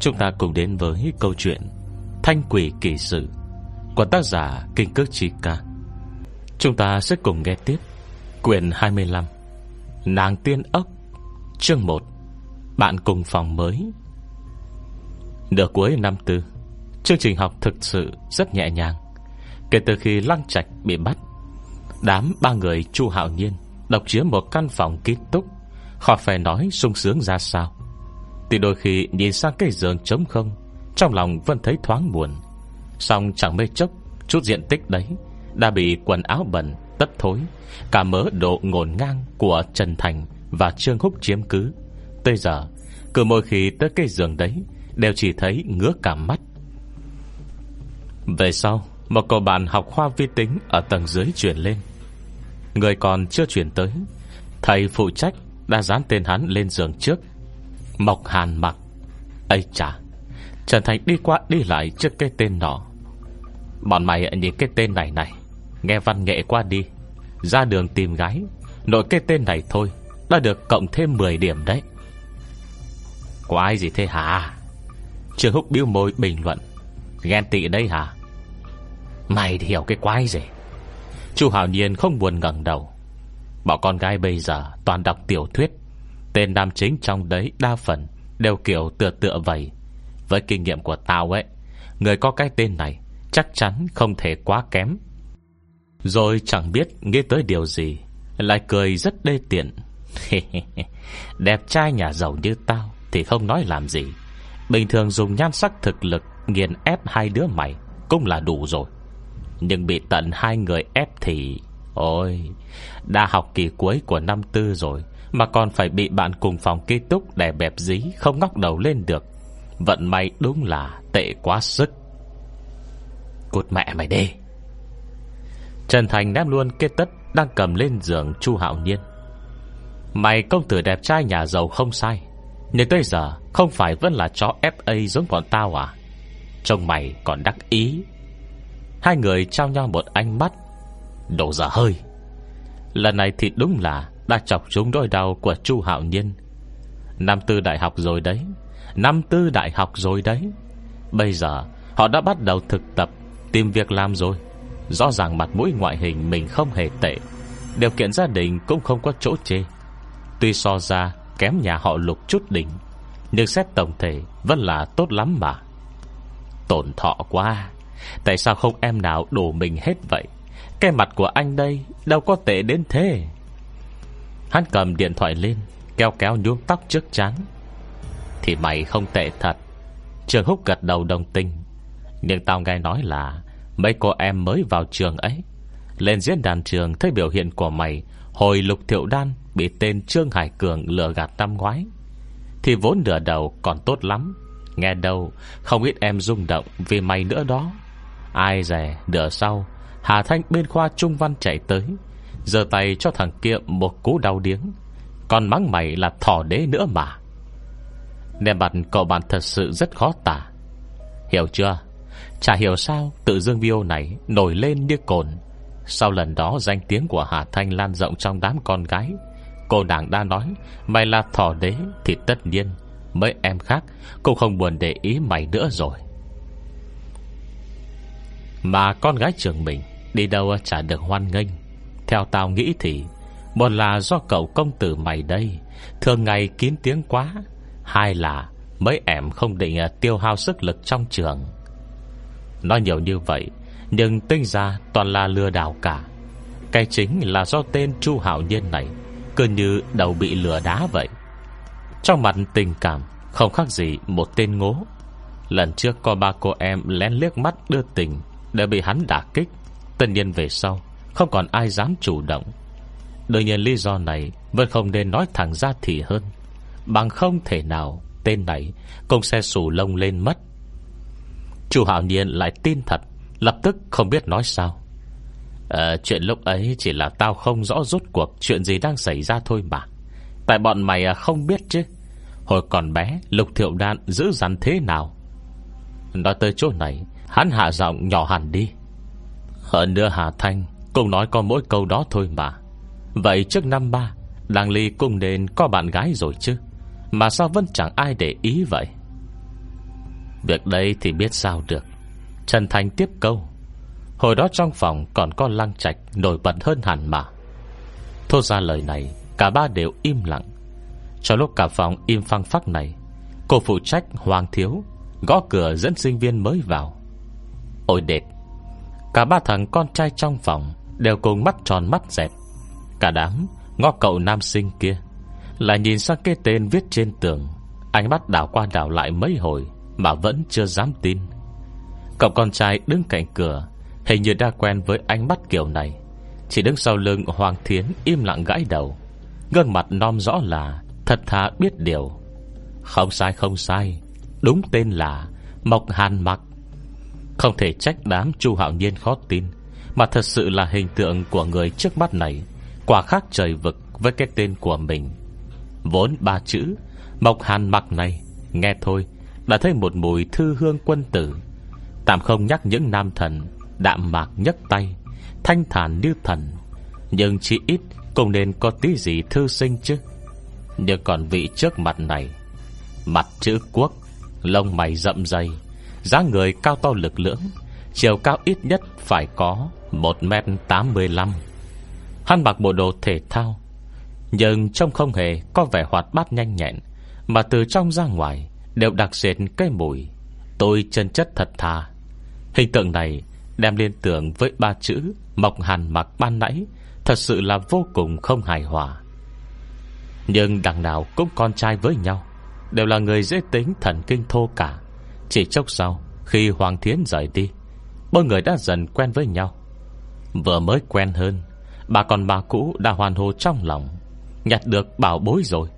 Chúng ta cùng đến với câu chuyện Thanh quỷ kỳ sự Của tác giả Kinh Cước Chi Ca. Chúng ta sẽ cùng nghe tiếp Quyển 25 Nàng tiên ốc, Chương 1 Bạn cùng phòng mới. Nửa cuối năm tư, Chương trình học thực sự rất nhẹ nhàng, Kể từ khi Lăng Trạch bị bắt, Đám ba người Chu Hạo Nhiên Độc chiếm một căn phòng kín túc Khỏi phải nói sung sướng ra sao từ đôi khi nhìn sang cái giường trống không Trong lòng vẫn thấy thoáng buồn. Xong chẳng mấy chốc Chút diện tích đấy Đã bị quần áo bẩn, tất thối Cả mớ độ ngổn ngang của Trần Thành Và Trương Húc chiếm cứ. Tới giờ Cứ mỗi khi tới cái giường đấy Đều chỉ thấy ngứa cả mắt. Về sau Một cậu bạn học khoa vi tính Ở tầng dưới chuyển lên. Người còn chưa chuyển tới Thầy phụ trách đã dán tên hắn lên giường trước. Mộc Hàn mặc. Ây chà Trần Thành đi qua đi lại trước cái tên nọ. Bọn mày nhìn cái tên này này, Nghe văn nghệ qua đi. Ra đường tìm gái, Nội cái tên này thôi, Đã được cộng thêm 10 điểm đấy. Có ai gì thế hả? Trường Húc biêu môi bình luận. Ghen tị đây hả? Mày thì hiểu cái quái gì? Chu Hảo Nhiên không buồn ngẩng đầu. Bọn con gái bây giờ toàn đọc tiểu thuyết. Tên nam chính trong đấy đa phần Đều kiểu tựa tựa vậy. Với kinh nghiệm của tao ấy, Người có cái tên này Chắc chắn không thể quá kém. Rồi chẳng biết nghĩ tới điều gì, Lại cười rất đê tiện. Đẹp trai nhà giàu như tao Thì không nói làm gì. Bình thường dùng nhan sắc thực lực Nghiền ép hai đứa mày Cũng là đủ rồi. Nhưng bị tận hai người ép thì, Ôi, Đã học kỳ cuối của năm tư rồi mà còn phải bị bạn cùng phòng ký túc Đè bẹp dí, không ngóc đầu lên được. Vận may đúng là tệ quá sức. Cút mẹ mày đi. Trần Thành ném luôn kết tất Đang cầm lên giường Chu Hạo Nhiên. Mày công tử đẹp trai nhà giàu không sai, Nhưng tới giờ Không phải vẫn là chó FA giống bọn tao à? Trông mày còn đắc ý. Hai người trao nhau một ánh mắt. Đổ dở hơi. Lần này thì đúng là đã chọc trúng đôi đau của Chu Hạo Nhiên. Năm tư đại học rồi đấy. Năm tư đại học rồi đấy. Bây giờ, họ đã bắt đầu thực tập, Tìm việc làm rồi. Rõ ràng mặt mũi ngoại hình mình không hề tệ. Điều kiện gia đình cũng không có chỗ chê. Tuy so ra, Kém nhà họ lục chút đỉnh, Nhưng xét tổng thể Vẫn là tốt lắm mà. Tổn thọ quá. Tại sao không em nào đổ mình hết vậy? Cái mặt của anh đây Đâu có tệ đến thế. Hắn cầm điện thoại lên, Kéo kéo nhuốm tóc trước chán Thì mày không tệ thật. Trường Húc gật đầu đồng tình. Nhưng tao nghe nói là Mấy cô em mới vào trường ấy. Lên diễn đàn trường thấy biểu hiện của mày, Hồi lục thiệu đan Bị tên Trương Hải Cường lừa gạt năm ngoái. Thì vốn nửa đầu còn tốt lắm. Nghe đâu, Không ít em rung động vì mày nữa đó. Ai dè, nửa sau, Hà Thanh bên khoa trung văn chạy tới. Giờ tay cho thằng kia một cú đau điếng. Còn mắng mày là thỏ đế nữa mà. Nè mặt cậu bạn thật sự rất khó tả. Hiểu chưa? Chả hiểu sao tự dương video này Nổi lên như cồn. Sau lần đó danh tiếng của Hà Thanh lan rộng Trong đám con gái. Cô nàng đã nói, Mày là thỏ đế thì tất nhiên, Mấy em khác cũng không buồn để ý mày nữa rồi. Mà con gái trường mình Đi đâu chả được hoan nghênh. Theo tao nghĩ thì, Một là do cậu công tử mày đây, Thường ngày kín tiếng quá. Hai là mấy em không định à, tiêu hao sức lực trong trường. Nói nhiều như vậy, Nhưng tinh ra toàn là lừa đảo cả. Cái chính là do tên Chu hảo Nhiên này, Cứ như đầu bị lừa đá vậy. Trong mặt tình cảm, Không khác gì một tên ngố. Lần trước có ba cô em lén liếc mắt đưa tình Để bị hắn đả kích. Tất nhiên về sau không còn ai dám chủ động. Đương nhiên lý do này Vẫn không nên nói thẳng ra thì hơn. Bằng không thể nào Tên này cũng sẽ sủ lông lên mất. Chủ hạo nhiên lại tin thật Lập tức không biết nói sao. À, Chuyện lúc ấy chỉ là tao không rõ rốt cuộc Chuyện gì đang xảy ra thôi mà. Tại bọn mày à, không biết chứ. Hồi còn bé Lục thiệu đan giữ rắn thế nào? Nói tới chỗ này Hắn hạ giọng nhỏ hẳn đi. Hơn nữa Hà Thanh cũng nói có mỗi câu đó thôi mà. Vậy trước năm ba Đàng Ly cũng nên có bạn gái rồi chứ. Mà sao vẫn chẳng ai để ý vậy? Việc đây thì biết sao được. Trần Thành tiếp câu. Hồi đó trong phòng còn có lăng trạch Nổi bật hơn hẳn mà. Thốt ra lời này, Cả ba đều im lặng. Cho lúc cả phòng im phăng phắc này, Cô phụ trách Hoàng Thiếu Gõ cửa dẫn sinh viên mới vào. Ôi đệt Cả ba thằng con trai trong phòng Đều cùng mắt tròn mắt dẹt Cả đám, ngó cậu nam sinh kia, Lại nhìn sang cái tên viết trên tường. Ánh mắt đảo qua đảo lại mấy hồi Mà vẫn chưa dám tin. Cậu con trai đứng cạnh cửa, Hình như đã quen với ánh mắt kiểu này. Chỉ đứng sau lưng Hoàng Thiến Im lặng gãi đầu. Gương mặt non rõ là, Thật thà biết điều. Không sai không sai, Đúng tên là Mộc Hàn Mặc. Không thể trách đám Chu Hạo Nhiên khó tin. Mà thật sự là hình tượng của người trước mắt này, Quả khác trời vực Với cái tên của mình. Vốn ba chữ, Mộc Hàn Mặc này, Nghe thôi, Đã thấy một mùi thư hương quân tử. Tạm không nhắc những nam thần, Đạm mạc nhấc tay, Thanh thản như thần. Nhưng chỉ ít cũng nên có tí gì thư sinh chứ. Nhưng còn vị trước mặt này, Mặt chữ quốc, Lông mày rậm dày dáng người cao to lực lưỡng Chiều cao ít nhất phải có 1m85 Hắn mặc bộ đồ thể thao, Nhưng trông không hề Có vẻ hoạt bát nhanh nhẹn, Mà từ trong ra ngoài Đều đặc sệt cái mùi. Tôi chân chất thật thà. Hình tượng này đem liên tưởng với ba chữ Mộc hàn mặc ban nãy, Thật sự là vô cùng không hài hòa. Nhưng đằng nào cũng con trai với nhau, Đều là người dễ tính thần kinh thô cả. Chỉ chốc sau, Khi Hoàng Thiến rời đi Mỗi người đã dần quen với nhau. Vừa mới quen hơn, Bà con bà cũ đã hoàn hồ trong lòng, Nhặt được bảo bối rồi.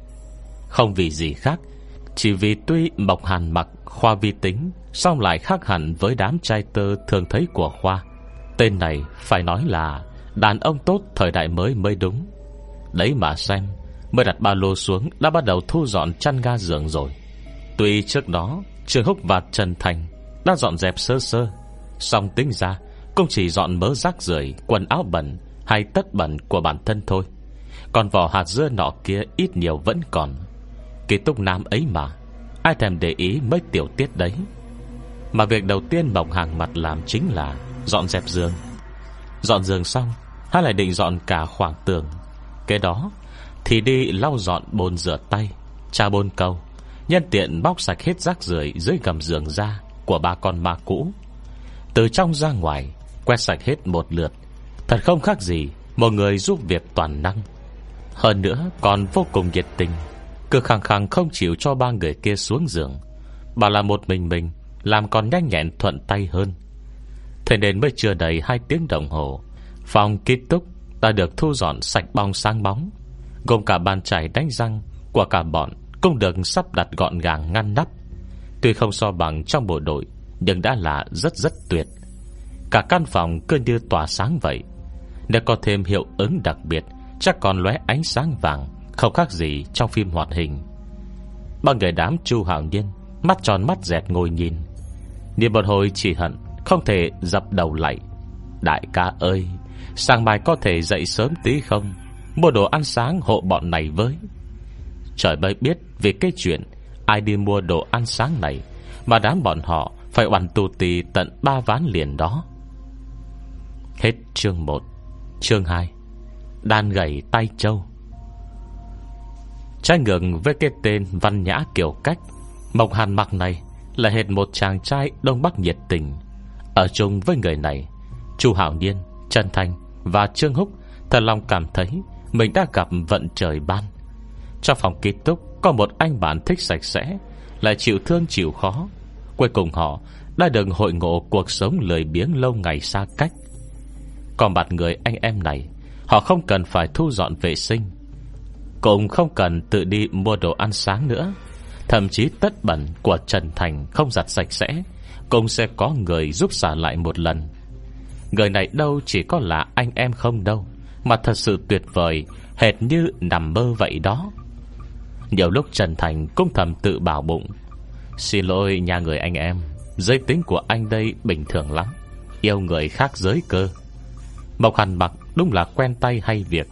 Không vì gì khác, Chỉ vì tuy Mộc Hàn mặc, khoa vi tính Xong lại khác hẳn với đám trai tơ thường thấy của khoa. Tên này phải nói là Đàn ông tốt thời đại mới mới đúng. Đấy mà xem, Mới đặt ba lô xuống Đã bắt đầu thu dọn chăn ga giường rồi. Tuy trước đó Trường Húc và Trần Thành, Đã dọn dẹp sơ sơ Xong tính ra, Cũng chỉ dọn mớ rác rưởi, Quần áo bẩn, Hay tất bẩn của bản thân thôi. Còn vỏ hạt dưa nọ kia ít nhiều vẫn còn. Kỳ túc nam ấy mà, Ai thèm để ý mấy tiểu tiết đấy. Mà việc đầu tiên Mộng hàng mặt làm chính là Dọn dẹp giường. Dọn giường xong, Hắn lại định dọn cả khoảng tường. Kế đó, Thì đi lau dọn bồn rửa tay Cha bồn câu Nhân tiện bóc sạch hết rác rưởi dưới gầm giường ra Của ba con ma cũ. Từ trong ra ngoài, Quét sạch hết một lượt. Thật không khác gì Một người giúp việc toàn năng. Hơn nữa còn vô cùng nhiệt tình, Cứ khẳng khẳng không chịu cho ba người kia xuống giường Bà là một mình mình Làm còn nhanh nhẹn thuận tay hơn. Thế nên mới chưa đầy hai tiếng đồng hồ, Phòng ký túc đã được thu dọn sạch bong sáng bóng, Gồm cả bàn chải đánh răng Của cả bọn Cũng được sắp đặt gọn gàng ngăn nắp. Tuy không so bằng trong bộ đội nhưng đã là rất rất tuyệt. Cả căn phòng cứ như tỏa sáng vậy. Nếu có thêm hiệu ứng đặc biệt, Chắc còn lóe ánh sáng vàng, Không khác gì trong phim hoạt hình. Ba người đám chu hạo nhiên Mắt tròn mắt dẹt ngồi nhìn. Niệm một hồi chỉ hận, Không thể dập đầu lại. Đại ca ơi, Sáng mai có thể dậy sớm tí không? Mua đồ ăn sáng hộ bọn này với. Trời mới biết Vì cái chuyện Ai đi mua đồ ăn sáng này Mà đám bọn họ phải oằn tù tì tận ba ván liền đó. Hết chương 1 Chương 2 đan gầy tay châu. Trái ngược với cái tên văn nhã kiểu cách Mộc hàn mặc này Là hệt một chàng trai đông bắc nhiệt tình. Ở chung với người này Chu Hảo Niên, Trần Thành Và Trương Húc Thật lòng cảm thấy Mình đã gặp vận trời ban. Trong phòng ký túc Có một anh bạn thích sạch sẽ Lại chịu thương chịu khó. Cuối cùng họ đã được hội ngộ cuộc sống lười biếng lâu ngày xa cách. Còn mặt người anh em này, Họ không cần phải thu dọn vệ sinh, Cũng không cần tự đi mua đồ ăn sáng nữa. Thậm chí tất bẩn của Trần Thành không giặt sạch sẽ, Cũng sẽ có người giúp xả lại một lần. Người này đâu chỉ có là anh em không đâu, Mà thật sự tuyệt vời, Hệt như nằm mơ vậy đó. Nhiều lúc Trần Thành cũng thầm tự bảo bụng Xin lỗi nhà người anh em. Giới tính của anh đây bình thường lắm. Yêu người khác giới cơ. Mộc Hàn mặc đúng là quen tay hay việc.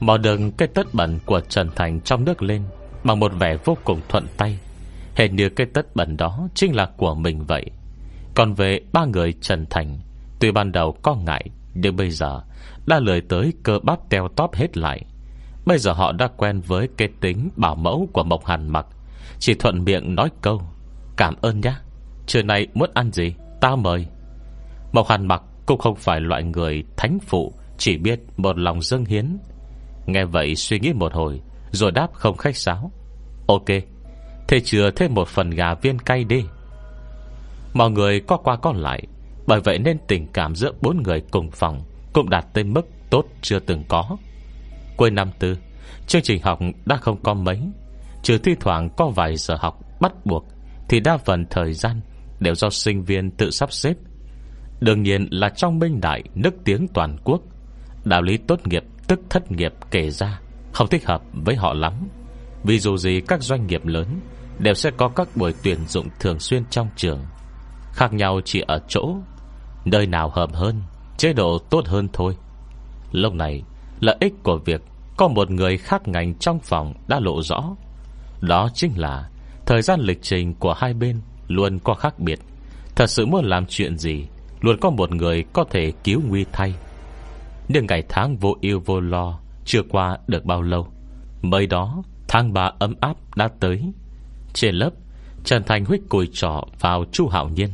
Mò đường cây tất bẩn của Trần Thành trong nước lên, Bằng một vẻ vô cùng thuận tay. Hệt như cái tất bẩn đó Chính là của mình vậy. Còn về ba người Trần Thành, Tuy ban đầu có ngại, Nhưng bây giờ đã lười tới cơ bắp teo tóp hết lại. Bây giờ họ đã quen với cái tính bảo mẫu của Mộc Hàn Mặc Chỉ thuận miệng nói câu. Cảm ơn nhá Trưa nay muốn ăn gì? Tao mời. Mộc Hàn Mặc cũng không phải loại người thánh phụ, Chỉ biết một lòng dâng hiến. Nghe vậy suy nghĩ một hồi, Rồi đáp không khách sáo. Ok, Thế chừa thêm một phần gà viên cay đi. Mọi người có qua có lại, Bởi vậy nên tình cảm giữa bốn người cùng phòng Cũng đạt tới mức tốt chưa từng có. Cuối năm tư, Chương trình học đã không có mấy, Trừ thi thoảng có vài giờ học bắt buộc thì đa phần thời gian Đều do sinh viên tự sắp xếp. Đương nhiên là trong minh đại Nước tiếng toàn quốc, Đạo lý tốt nghiệp tức thất nghiệp kể ra, Không thích hợp với họ lắm. Vì dù gì các doanh nghiệp lớn Đều sẽ có các buổi tuyển dụng thường xuyên trong trường, Khác nhau chỉ ở chỗ Nơi nào hợp hơn, Chế độ tốt hơn thôi. Lúc này, Lợi ích của việc Có một người khác ngành trong phòng đã lộ rõ. Đó chính là Thời gian lịch trình của hai bên Luôn có khác biệt. Thật sự muốn làm chuyện gì, Luôn có một người có thể cứu nguy thay. Nhưng ngày tháng vô yêu vô lo Chưa qua được bao lâu. Mới đó, tháng ba ấm áp đã tới. Trên lớp, Trần Thành huyết cùi trọ vào chu Hạo Nhiên.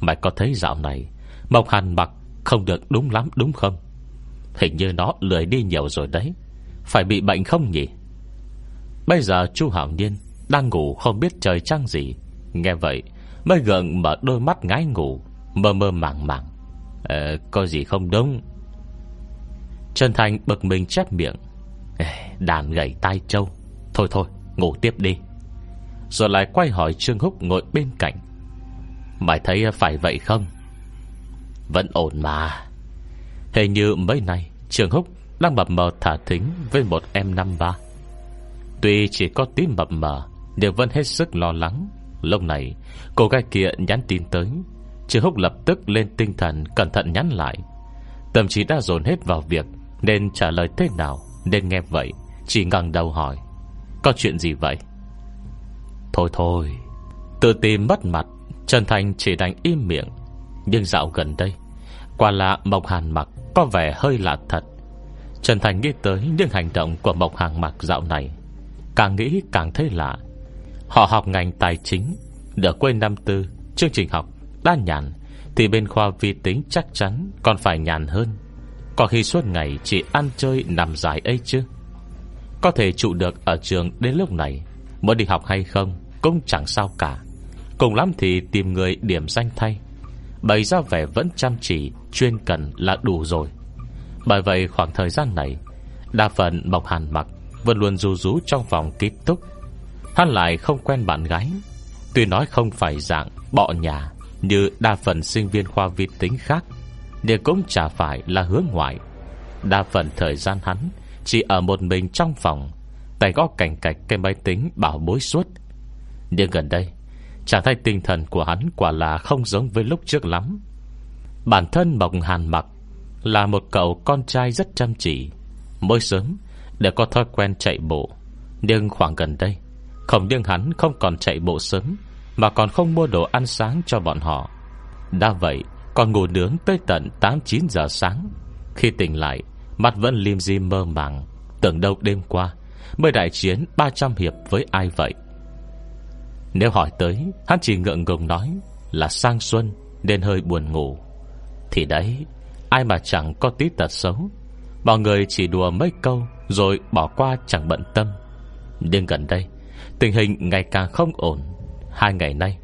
Mày có thấy dạo này, Mộc Hàn mặc không được đúng lắm đúng không? Hình như nó lười đi nhiều rồi đấy. Phải bị bệnh không nhỉ? Bây giờ chu Hạo Nhiên đang ngủ không biết trời trăng gì. Nghe vậy Mới gần mở đôi mắt ngái ngủ Mơ mơ màng màng. Ờ, Có gì không đúng? Trần Thành bực mình chép miệng. Đàn gầy tai trâu. Thôi thôi ngủ tiếp đi. Rồi lại quay hỏi Trương Húc ngồi bên cạnh. Mày thấy phải vậy không? Vẫn ổn mà. Hình như mấy nay Trường Húc đang mập mờ thả thính Với một em năm ba. Tuy chỉ có tí mập mờ điều vân hết sức lo lắng. Lúc này, cô gái kia nhắn tin tới. Trường Húc lập tức lên tinh thần Cẩn thận nhắn lại. Tâm trí đã dồn hết vào việc Nên trả lời thế nào, Nên nghe vậy, Chỉ ngẩng đầu hỏi. Có chuyện gì vậy? Thôi thôi. Tự tìm mất mặt, Trần Thành chỉ đành im miệng. Nhưng dạo gần đây Quả là Mộc Hàn Mặc Có vẻ hơi lạ thật. Trần Thành nghĩ tới những hành động của Mộc Hàn Mặc dạo này. Càng nghĩ càng thấy lạ. Họ học ngành tài chính đã quên năm tư, Chương trình học đã nhàn, Thì bên khoa vi tính chắc chắn Còn phải nhàn hơn. Có khi suốt ngày chỉ ăn chơi nằm dài ấy chứ. Có thể trụ được ở trường đến lúc này mới đi học hay không Cũng chẳng sao cả. Cùng lắm thì tìm người điểm danh thay. Bày ra vẻ vẫn chăm chỉ, Chuyên cần là đủ rồi. Bởi vậy khoảng thời gian này, Đa phần Mộc Hàn mặc Vẫn luôn ru rú trong vòng ký túc Hắn lại không quen bạn gái. Tuy nói không phải dạng bọ nhà, Như đa phần sinh viên khoa vi tính khác, Nhưng cũng chả phải là hướng ngoại. Đa phần thời gian hắn Chỉ ở một mình trong phòng, Tay gõ cảnh cạch cái máy tính bảo bối suốt. Nhưng gần đây, trạng thái tinh thần của hắn quả là không giống với lúc trước lắm. Bản thân Mộng Hàn Mặc Là một cậu con trai rất chăm chỉ. Mỗi sớm đều có thói quen chạy bộ, Nhưng khoảng gần đây không riêng hắn không còn chạy bộ sớm, Mà còn không mua đồ ăn sáng cho bọn họ. Đã vậy, Còn ngủ nướng tới tận 8-9 giờ sáng. Khi tỉnh lại, Mắt vẫn lim di mơ màng. Tưởng đâu đêm qua, Mới đại chiến 300 hiệp với ai vậy? Nếu hỏi tới, Hắn chỉ ngượng ngùng nói Là sang xuân nên hơi buồn ngủ. Thì đấy, Ai mà chẳng có tí tật xấu. Mọi người chỉ đùa mấy câu Rồi bỏ qua chẳng bận tâm. Nhưng gần đây Tình hình ngày càng không ổn. Hai ngày nay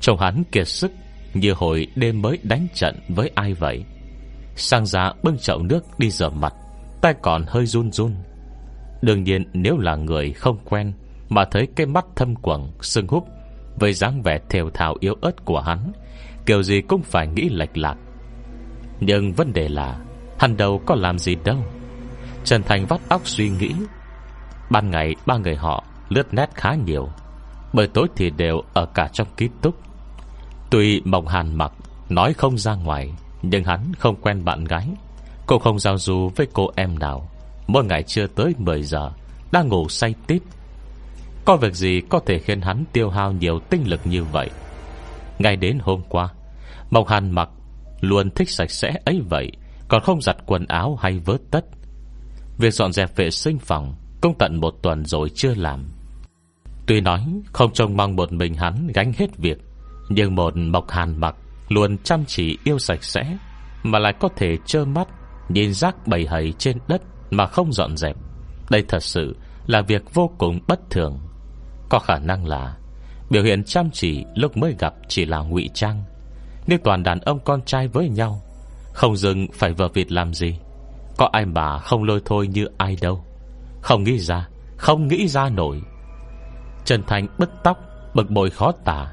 Chồng hắn kiệt sức Như hồi đêm mới đánh trận với ai vậy? Sang giá bưng chậu nước đi rửa mặt, Tay còn hơi run run. Đương nhiên, nếu là người không quen Mà thấy cái mắt thâm quẩn Sưng húp với dáng vẻ thều thào yếu ớt của hắn, Kiểu gì cũng phải nghĩ lệch lạc. Nhưng vấn đề là, Hắn đâu có làm gì đâu. Trần Thành vắt óc suy nghĩ. Ban ngày ba người họ lướt nét khá nhiều, Bởi tối thì đều ở cả trong ký túc. Tuy Mộng Hàn mặc Nói không ra ngoài, Nhưng hắn không quen bạn gái. Cô không giao du với cô em nào. Mỗi ngày chưa tới 10 giờ Đang ngủ say tít. Có việc gì có thể khiến hắn tiêu hao nhiều tinh lực như vậy? Ngay đến hôm qua, Mộng Hàn mặc Luôn thích sạch sẽ ấy vậy, Còn không giặt quần áo hay vớt tất. Việc dọn dẹp vệ sinh phòng cũng tận một tuần rồi chưa làm. Tuy nói không trông mong một mình hắn gánh hết việc, Nhưng một Mộc Hàn mặc Luôn chăm chỉ yêu sạch sẽ, Mà lại có thể trơ mắt, Nhìn rác bầy hầy trên đất Mà không dọn dẹp. Đây thật sự là việc vô cùng bất thường. Có khả năng là Biểu hiện chăm chỉ lúc mới gặp Chỉ là ngụy trang. Nếu toàn đàn ông con trai với nhau, Không dừng phải vợ vịt làm gì, Có ai mà không lôi thôi như ai đâu. Không nghĩ ra, Không nghĩ ra nổi. Trần Thành bứt tóc, Bực bội khó tả.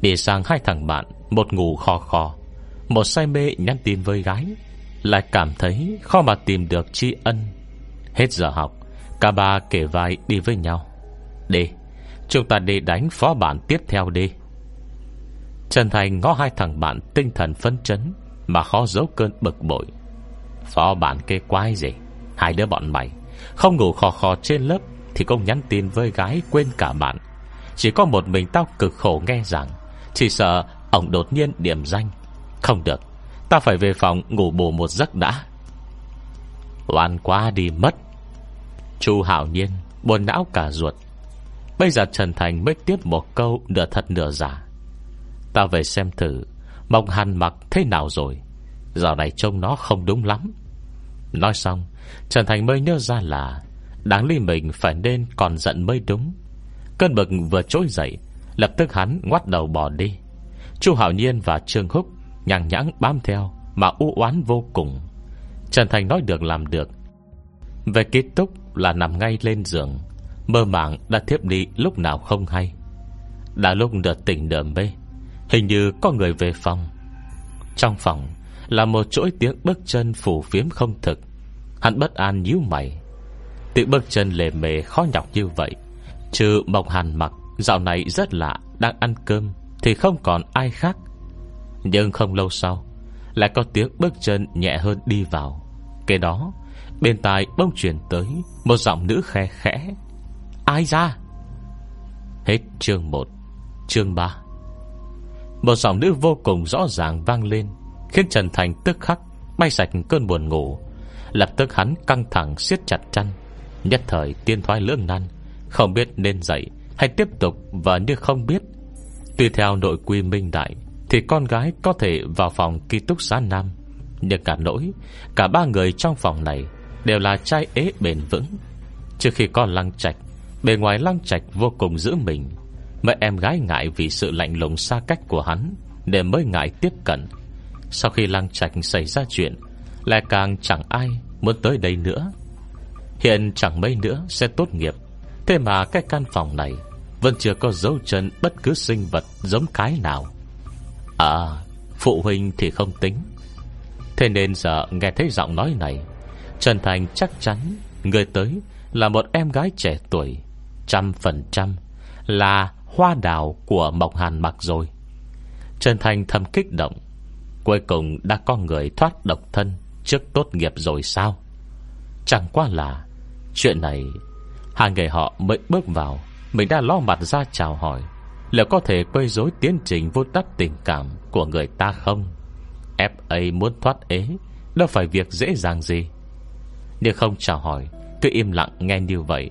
Đi sang hai thằng bạn, Một ngủ khò khò Một say mê nhắn tin với gái. Lại cảm thấy khó mà tìm được tri ân. Hết giờ học, Cả ba kể vai đi với nhau. Đi, Chúng ta đi đánh phó bản tiếp theo đi. Trần Thành ngó hai thằng bạn Tinh thần phấn chấn, Mà khó giấu cơn bực bội. Phó bản kê quái gì? Hai đứa bọn mày. Không ngủ khò khò trên lớp Thì cũng nhắn tin với gái quên cả bạn Chỉ có một mình tao cực khổ nghe rằng, Chỉ sợ ông đột nhiên điểm danh. Không được Ta phải về phòng ngủ bù một giấc đã. Oan quá đi mất. Chu Hảo Nhiên buồn não cả ruột. Bây giờ Trần Thành mới tiếp một câu Nửa thật nửa giả. Ta về xem thử, Mộng hàn mặc thế nào rồi. Giờ này trông nó không đúng lắm. Nói xong Trần Thành mới nhớ ra là, Đáng lý mình phải nên còn giận mới đúng. Cơn bực vừa trỗi dậy, Lập tức hắn ngoắt đầu bỏ đi. Chu Hảo Nhiên và Trương Húc Nhàng nhãng bám theo Mà u oán vô cùng. Trần Thành nói được làm được. Về kết thúc là nằm ngay lên giường, Mơ màng đã thiếp đi lúc nào không hay. Đã lúc nửa tỉnh nửa mê Hình như có người về phòng. Trong phòng Là một chuỗi tiếng bước chân phủ phiếm không thực. Hắn bất an nhíu mày. Tiếng bước chân lề mề khó nhọc như vậy. Trừ Mộc Hàn mặc, Dạo này rất lạ, Đang ăn cơm, Thì không còn ai khác. Nhưng không lâu sau, Lại có tiếng bước chân nhẹ hơn đi vào. Kế đó, Bên tai bông chuyển tới Một giọng nữ khe khẽ. Ai ra? Hết chương 1 Chương 3 Một giọng nữ vô cùng rõ ràng vang lên, Khiến Trần Thành tức khắc Bay sạch cơn buồn ngủ. Lập tức hắn căng thẳng siết chặt chăn. Nhất thời tiên thoái lưỡng nan, Không biết nên dậy hay tiếp tục Và như không biết. Tùy theo nội quy minh đại, Thì con gái có thể vào phòng ký túc xá nam. Nhưng cả nỗi, Cả ba người trong phòng này Đều là trai ế bền vững. Trước khi con lăng trạch, Bề ngoài lăng trạch vô cùng giữ mình. Mẹ em gái ngại vì sự lạnh lùng xa cách của hắn, Để mới ngại tiếp cận. Sau khi lăng trạch xảy ra chuyện lại càng chẳng ai muốn tới đây nữa. Hiện chẳng mấy nữa sẽ tốt nghiệp. Thế mà cái căn phòng này Vẫn chưa có dấu chân bất cứ sinh vật giống cái nào. À Phụ huynh thì không tính. Thế nên giờ nghe thấy giọng nói này, Trần Thành chắc chắn Người tới là một em gái trẻ tuổi, Trăm phần trăm Là hoa đào của Mộc Hàn mặc rồi. Trần Thành thầm kích động, Cuối cùng đã có người thoát độc thân. Trước tốt nghiệp rồi sao? Chẳng qua là Chuyện này, Hai người họ mới bước vào, Mình đã lo mặt ra chào hỏi, Liệu có thể quấy rối tiến trình vô tắc tình cảm Của người ta không? FA muốn thoát ế, Đâu phải việc dễ dàng gì. Nhưng không chào hỏi, Cứ im lặng nghe như vậy.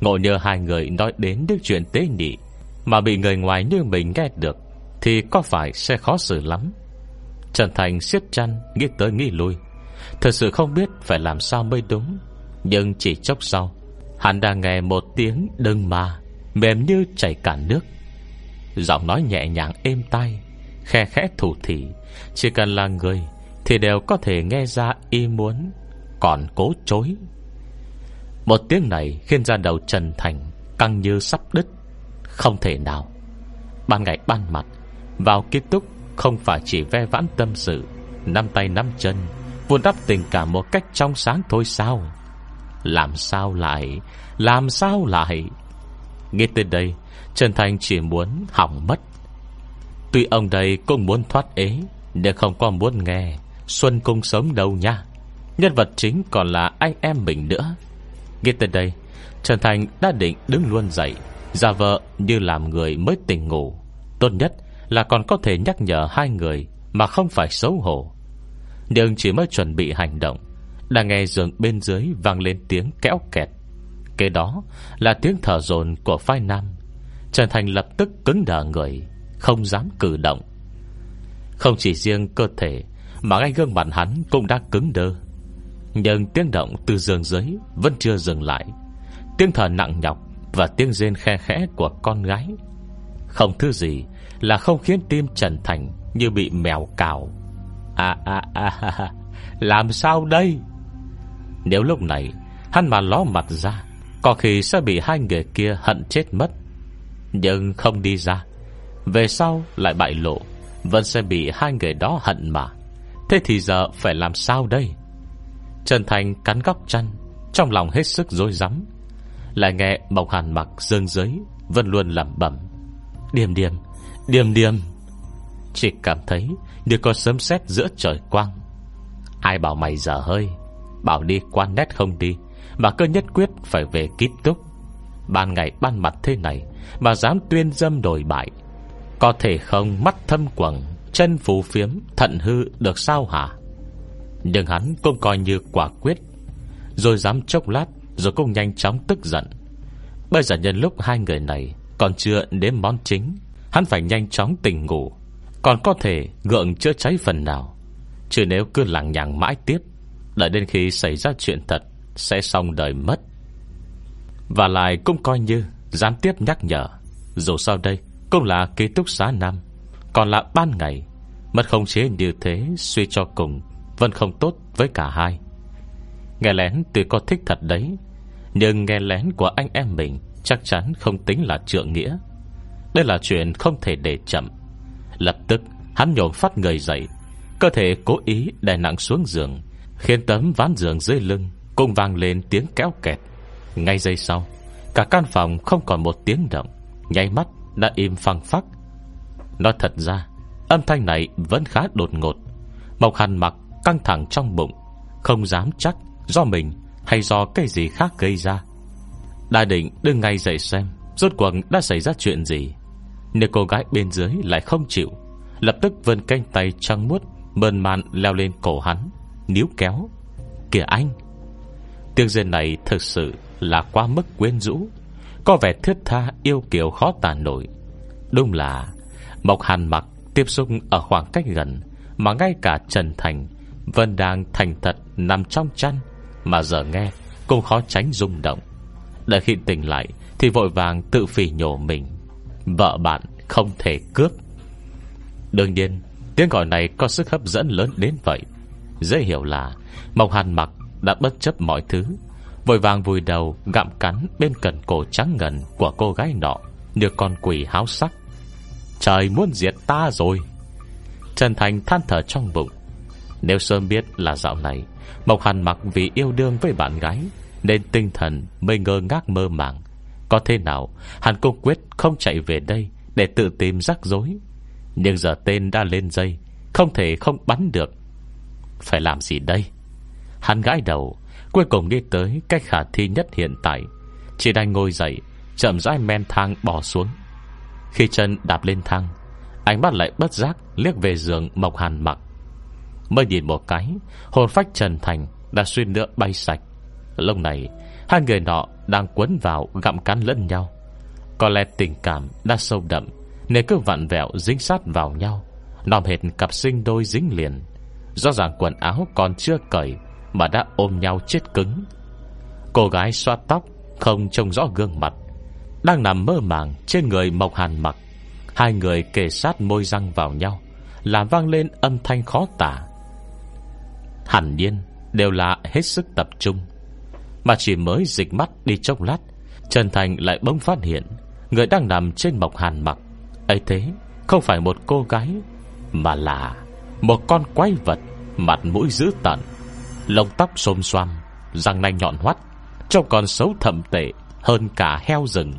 Ngộ nhờ hai người nói đến những chuyện tế nhị Mà bị người ngoài như mình nghe được, Thì có phải sẽ khó xử lắm? Trần Thành siết chăn, Nghĩ tới nghĩ lui. Thật sự không biết phải làm sao mới đúng, Nhưng chỉ chốc sau, Hắn đang nghe một tiếng đừng mà Mềm như chảy cả nước. Giọng nói nhẹ nhàng êm tai, Khe khẽ thủ thỉ, Chỉ cần là người Thì đều có thể nghe ra y muốn, Còn cố chối. Một tiếng này khiến ra đầu Trần Thành Căng như sắp đứt, Không thể nào. Ban ngày ban mặt, Vào kết thúc không phải chỉ ve vãn tâm sự Năm tay năm chân Vun đắp tình cảm một cách trong sáng thôi sao? Làm sao lại, Làm sao lại? Nghe tới đây, Trần Thành chỉ muốn hỏng mất. Tuy ông đây cũng muốn thoát ế, Nhưng không có muốn nghe. Xuân cung sống đâu nha. Nhân vật chính còn là anh em mình nữa. Nghe tới đây, Trần Thành đã định đứng luôn dậy. Giả vợ như làm người mới tỉnh ngủ. Tốt nhất là còn có thể nhắc nhở hai người Mà không phải xấu hổ. Nhưng chỉ mới chuẩn bị hành động. Đã nghe giường bên dưới vang lên tiếng kéo kẹt. Kế đó là tiếng thở dồn của phai nam. Trần Thành lập tức cứng đờ người, Không dám cử động. Không chỉ riêng cơ thể, Mà ngay gương mặt hắn cũng đã cứng đơ. Nhưng tiếng động từ giường dưới Vẫn chưa dừng lại. Tiếng thở nặng nhọc Và tiếng rên khe khẽ của con gái. Không thứ gì Là không khiến tim Trần Thành Như bị mèo cào. À à à, à Làm sao đây? Nếu lúc này Hắn mà ló mặt ra Có khi sẽ bị hai người kia hận chết mất. Nhưng không đi ra Về sau lại bại lộ Vẫn sẽ bị hai người đó hận mà. Thế thì giờ phải làm sao đây? Trần Thành cắn góc chăn Trong lòng hết sức dối rắm. Lại nghe Mộc Hàn mặc dương giới Vẫn luôn lẩm bẩm. Điềm điềm, điềm điềm. Chỉ cảm thấy như có sớm sét giữa trời quang. Ai bảo mày dở hơi, Bảo đi quan nét không đi, Mà cơ nhất quyết phải về kít túc. Ban ngày ban mặt thế này Mà dám tuyên dâm đổi bại. Có thể không mắt thâm quầng, Chân phù phiếm, Thận hư được sao hả? Nhưng hắn cũng coi như quả quyết, Rồi dám chốc lát, Rồi cũng nhanh chóng tức giận. Bây giờ nhân lúc hai người này Còn chưa đến món chính, Hắn phải nhanh chóng tỉnh ngủ. Còn có thể gượng chữa cháy phần nào. Chứ nếu cứ lặng nhằng mãi tiếp, Đợi đến khi xảy ra chuyện thật, Sẽ xong đời mất. Và lại cũng coi như Gián tiếp nhắc nhở, Dù sao đây cũng là ký túc xá năm Còn là ban ngày. Mất không chế như thế, suy cho cùng, Vẫn không tốt với cả hai. Nghe lén tuy có thích thật đấy, Nhưng nghe lén của anh em mình Chắc chắn không tính là trượng nghĩa. Đây là chuyện không thể để chậm. Lập tức, hắn nhổn phát người dậy, Cơ thể cố ý đè nặng xuống giường, Khiến tấm ván giường dưới lưng Cũng vang lên tiếng kéo kẹt. Ngay giây sau, Cả căn phòng không còn một tiếng động, Nháy mắt đã im phăng phắc. Nói thật ra, Âm thanh này vẫn khá đột ngột, Mộc hàn mặc căng thẳng trong bụng, Không dám chắc do mình Hay do cái gì khác gây ra. Đa định đứng ngay dậy xem, Rốt cuộc đã xảy ra chuyện gì. Nếu cô gái bên dưới lại không chịu, Lập tức vươn canh tay trăng muốt Mơn man leo lên cổ hắn, Níu kéo. Kìa anh! Tiếng rên này thực sự là quá mức quyến rũ, Có vẻ thiết tha yêu kiều khó tàn nổi. Đúng là, Mộc Hàn mặc tiếp xúc ở khoảng cách gần Mà ngay cả Trần Thành Vẫn đang thành thật nằm trong chăn Mà giờ nghe Cũng khó tránh rung động. Đợi khi tỉnh lại Thì vội vàng tự phỉ nhổ mình. Vợ bạn không thể cướp. Đương nhiên, Tiếng gọi này có sức hấp dẫn lớn đến vậy. Dễ hiểu là Mộc Hàn mặc đã bất chấp mọi thứ, Vội vàng vùi đầu gặm cắn Bên cần cổ trắng ngần của cô gái nọ Như con quỷ háo sắc. Trời muốn diệt ta rồi. Trần Thành than thở trong bụng. Nếu sớm biết là dạo này, Mộc Hàn mặc vì yêu đương với bạn gái Nên tinh thần mới ngơ ngác mơ màng. Có thế nào Hàn Cung quyết không chạy về đây Để tự tìm rắc rối? Nhưng giờ tên đã lên dây, Không thể không bắn được. Phải làm gì đây? Hắn gãi đầu, Cuối cùng đi tới cách khả thi nhất hiện tại. Chỉ đang ngồi dậy, Chậm rãi men thang bỏ xuống. Khi chân đạp lên thang, Ánh mắt lại bất giác liếc về giường Mộc Hàn mặc. Mới nhìn một cái, Hồn phách Trần Thành đã xuyên nữa bay sạch. Lúc này Hai người nọ đang quấn vào gặm cắn lẫn nhau. Có lẽ tình cảm đã sâu đậm, Nên cứ vặn vẹo dính sát vào nhau, Nòm hệt cặp sinh đôi dính liền. Rõ ràng quần áo còn chưa cởi Mà đã ôm nhau chết cứng. Cô gái xoa tóc, Không trông rõ gương mặt, Đang nằm mơ màng trên người Mộc Hàn mặc. Hai người kề sát môi răng vào nhau, Làm vang lên âm thanh khó tả. Hẳn nhiên Đều là hết sức tập trung. Mà chỉ mới dịch mắt đi chốc lát, Trần Thành lại bỗng phát hiện Người đang nằm trên Mộc Hàn mặc. Ấy thế, không phải một cô gái, Mà là Một con quái vật Mặt mũi dữ tận, Lông tóc xôm xoam, Răng nanh nhọn hoắt, Trông còn xấu thậm tệ Hơn cả heo rừng.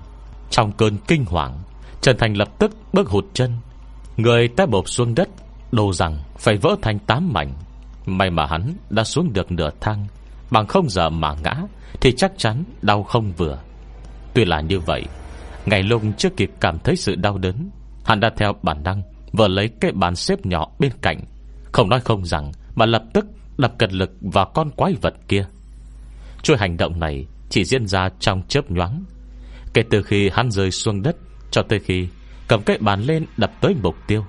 Trong cơn kinh hoàng, Trần Thành lập tức bước hụt chân, Người té bộp xuống đất, Đồ rằng phải vỡ thành tám mảnh. May mà hắn đã xuống được nửa thang Bằng không giờ mà ngã, Thì chắc chắn đau không vừa. Tuy là như vậy Ngày lúc chưa kịp cảm thấy sự đau đớn. Hắn đã theo bản năng Vừa lấy cái bàn xếp nhỏ bên cạnh. Không nói không rằng, Mà lập tức đập cật lực vào con quái vật kia. Chuỗi hành động này Chỉ diễn ra trong chớp nhoáng. Kể từ khi hắn rơi xuống đất, Cho tới khi cầm cái bàn lên đập tới mục tiêu,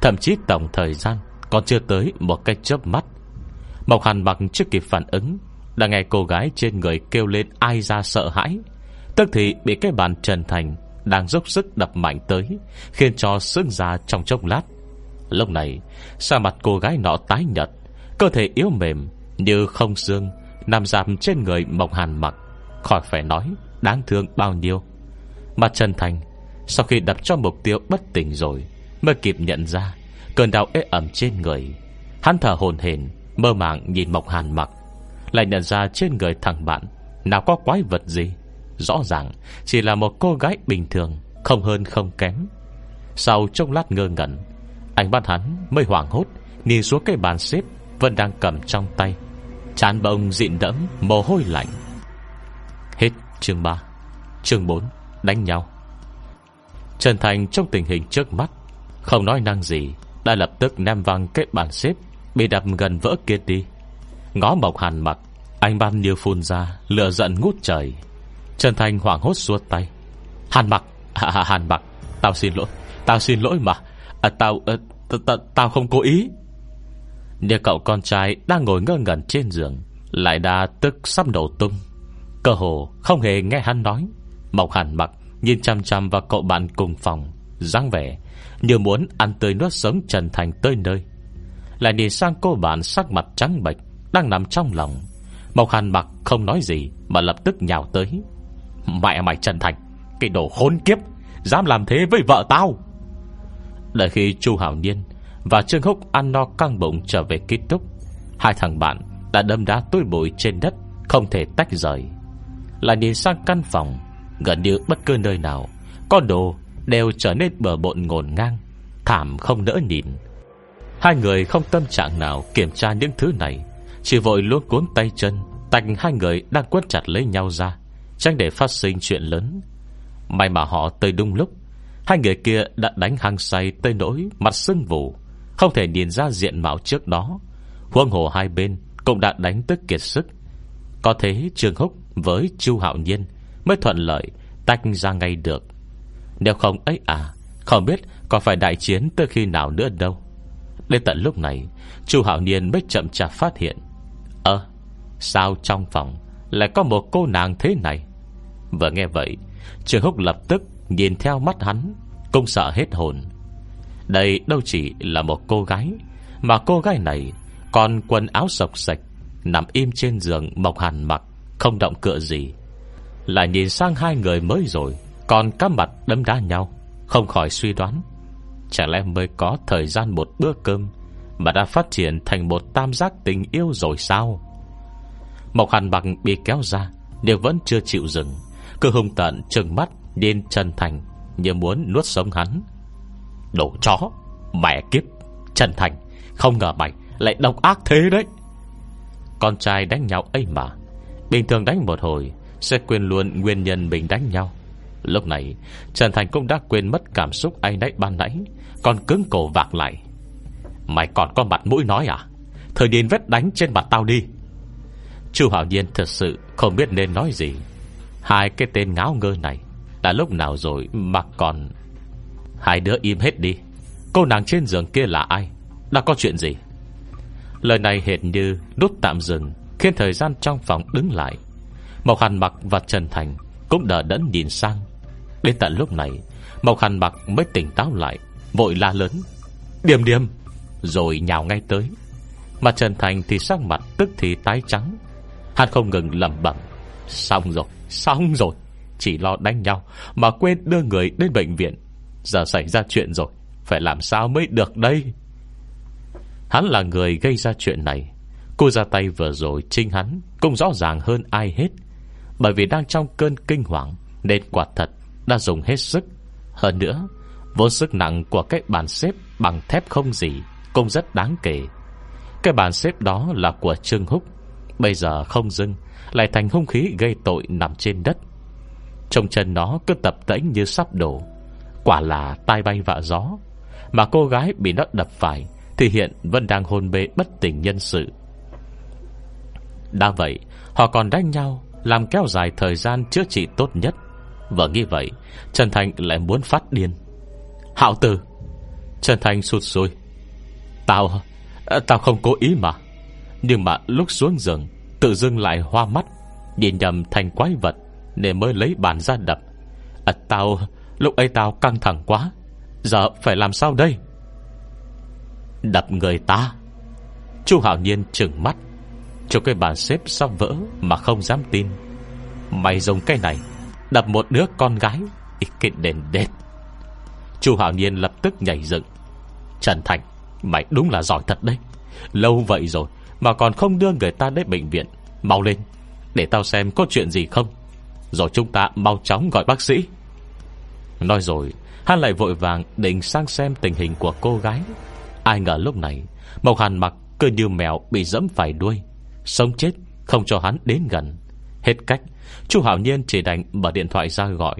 Thậm chí tổng thời gian Còn chưa tới một cái chớp mắt. Mộc Hàn mặc chưa kịp phản ứng đã nghe cô gái trên người kêu lên ai ra sợ hãi. Tức thì bị cái bàn trần thành Đang dốc sức đập mạnh tới, Khiến cho sưng ra trong chốc lát. Lúc này, Sa mặt cô gái nọ tái nhật Cơ thể yếu mềm Như không xương, Nằm giảm trên người Mộc Hàn mặc, Khỏi phải nói đáng thương bao nhiêu. Mặt Trần Thành Sau khi đập cho mục tiêu bất tỉnh rồi, Mới kịp nhận ra Cơn đau ế ẩm trên người. Hắn thở hồn hển, Mơ màng nhìn Mộc Hàn mặc. Lại nhận ra trên người thằng bạn Nào có quái vật gì. Rõ ràng chỉ là một cô gái bình thường, Không hơn không kém. Sau trong lát ngơ ngẩn Anh bắt hắn mới hoảng hốt, Nhìn xuống cái bàn xếp Vẫn đang cầm trong tay. Chán bông dịn đẫm, mồ hôi lạnh. Hết chương 3 Chương 4 Đánh nhau. Trần Thành trong tình hình trước mắt, Không nói năng gì, Đã lập tức ném văng cái bàn xếp Bị đập gần vỡ kia đi. Ngó mộc hàn mặt Anh ban như phun ra Lửa giận ngút trời. Trần Thành hoảng hốt suốt tay. Hàn mặc à, à, Hàn mặc Tao xin lỗi Tao xin lỗi mà. À, Tao à, Tao không cố ý. Nhưng cậu con trai đang ngồi ngơ ngẩn trên giường Lại đã tức sắp nổ tung. Cơ hồ không hề nghe hắn nói. Mộc hàn mặc Nhìn chăm chăm vào cậu bạn cùng phòng dáng vẻ Như muốn ăn tươi nuốt sống Trần Thành tới nơi. Lại nhìn sang cô bạn sắc mặt trắng bệch đang nằm trong lòng. Mộc hàn mặc không nói gì Mà lập tức nhào tới. Mẹ mày Trần Thành, Cái đồ khốn kiếp, Dám làm thế với vợ tao. Đợi khi Chu Hảo Niên Và Trương Húc ăn no căng bụng trở về kết thúc Hai thằng bạn đã đâm đá túi bụi trên đất, Không thể tách rời. Lại nhìn sang căn phòng, Gần như bất cứ nơi nào Có đồ đều trở nên bờ bộn ngổn ngang, Thảm không đỡ nhìn. Hai người không tâm trạng nào Kiểm tra những thứ này. Chỉ vội luôn cuốn tay chân Tạch hai người đang quất chặt lấy nhau ra, Tránh để phát sinh chuyện lớn. May mà họ tới đúng lúc, Hai người kia đã đánh hăng say Tới nỗi mặt sưng vù, Không thể nhìn ra diện mạo trước đó. Huông hồ hai bên cũng đã đánh tức kiệt sức. Có thế Trương Húc với Chu Hạo Nhiên Mới thuận lợi tách ra ngay được. Nếu không ấy à Không biết có phải đại chiến tới khi nào nữa đâu. Đến tận lúc này, Chu Hạo Nhiên mới chậm chạp phát hiện Sao trong phòng Lại có một cô nàng thế này? Và nghe vậy, Trường Húc lập tức nhìn theo mắt hắn, Cũng sợ hết hồn. Đây đâu chỉ là một cô gái, Mà cô gái này Còn quần áo sọc sạch, Nằm im trên giường mộc hàn mặc, Không động cựa gì. Lại nhìn sang hai người mới rồi, Còn các mặt đấm đá nhau, Không khỏi suy đoán Chẳng lẽ mới có thời gian một bữa cơm Mà đã phát triển thành một tam giác tình yêu rồi sao? Mộc hàn mặc bị kéo ra, Nhưng vẫn chưa chịu dừng. Cứ hung tận trừng mắt điên Trần Thành, Như muốn nuốt sống hắn. Đồ chó, Mẹ kiếp, Trần Thành, Không ngờ mày lại độc ác thế đấy. Con trai đánh nhau ấy mà. Bình thường đánh một hồi, Sẽ quên luôn nguyên nhân mình đánh nhau. Lúc này, Trần Thành cũng đã quên mất cảm xúc anh nãy ban nãy, Còn cứng cổ vạc lại. Mày còn có mặt mũi nói à? Thời điên vết đánh trên mặt tao đi. Chu Hảo Nhiên thật sự không biết nên nói gì. Hai cái tên ngáo ngơ này Đã lúc nào rồi mà còn Hai đứa im hết đi? Cô nàng trên giường kia là ai? Đã có chuyện gì? Lời này hệt như đút tạm dừng, Khiến thời gian trong phòng đứng lại. Mộc Hàn Mặc và Trần Thành Cũng đỡ đẫn nhìn sang. Đến tận lúc này, Mộc Hàn Mặc mới tỉnh táo lại, Vội la lớn. Điềm điềm! Rồi nhào ngay tới. Mà Trần Thành thì sắc mặt tức thì tái trắng. Hắn không ngừng lầm bẩm. Xong rồi Xong rồi. Chỉ lo đánh nhau Mà quên đưa người đến bệnh viện. Giờ xảy ra chuyện rồi, Phải làm sao mới được đây? Hắn là người gây ra chuyện này. Cô ra tay vừa rồi Trinh hắn cũng rõ ràng hơn ai hết. Bởi vì đang trong cơn kinh hoàng, Nên quả thật đã dùng hết sức. Hơn nữa, Vô sức nặng của cái bàn xếp Bằng thép không gì Cũng rất đáng kể. Cái bàn xếp đó là của Trương Húc. Bây giờ không dưng lại thành hung khí gây tội nằm trên đất. Trông chân nó cứ tập tễnh như sắp đổ. Quả là tai bay vạ gió. Mà cô gái bị nó đập phải Thì hiện vẫn đang hôn mê bất tỉnh nhân sự. Đã vậy, Họ còn đánh nhau Làm kéo dài thời gian chữa trị tốt nhất. Vợ nghĩ vậy, Trần Thành lại muốn phát điên. Hạo tử! Trần Thành sụt sùi. Tao Tao không cố ý mà. Nhưng mà lúc xuống giường Tự dưng lại hoa mắt Nhìn nhầm thành quái vật Nên mới lấy bàn ra đập. À, Tao Lúc ấy tao căng thẳng quá Giờ phải làm sao đây? Đập người ta. Chu Hảo Nhiên trừng mắt Cho cái bàn xếp sắp vỡ Mà không dám tin. Mày dùng cái này Đập một đứa con gái Cái đền đệt Chu Hảo Nhiên lập tức nhảy dựng. Trần Thành Mày đúng là giỏi thật đấy. Lâu vậy rồi mà còn không đưa người ta đến bệnh viện. Mau lên, Để tao xem có chuyện gì không. Rồi chúng ta mau chóng gọi bác sĩ. Nói rồi, Hắn lại vội vàng định sang xem tình hình của cô gái. Ai ngờ lúc này, Mộc Hàn mặc cơ như mèo bị dẫm phải đuôi. Sống chết, Không cho hắn đến gần. Hết cách, Chu Hảo Nhiên chỉ đành mở điện thoại ra gọi.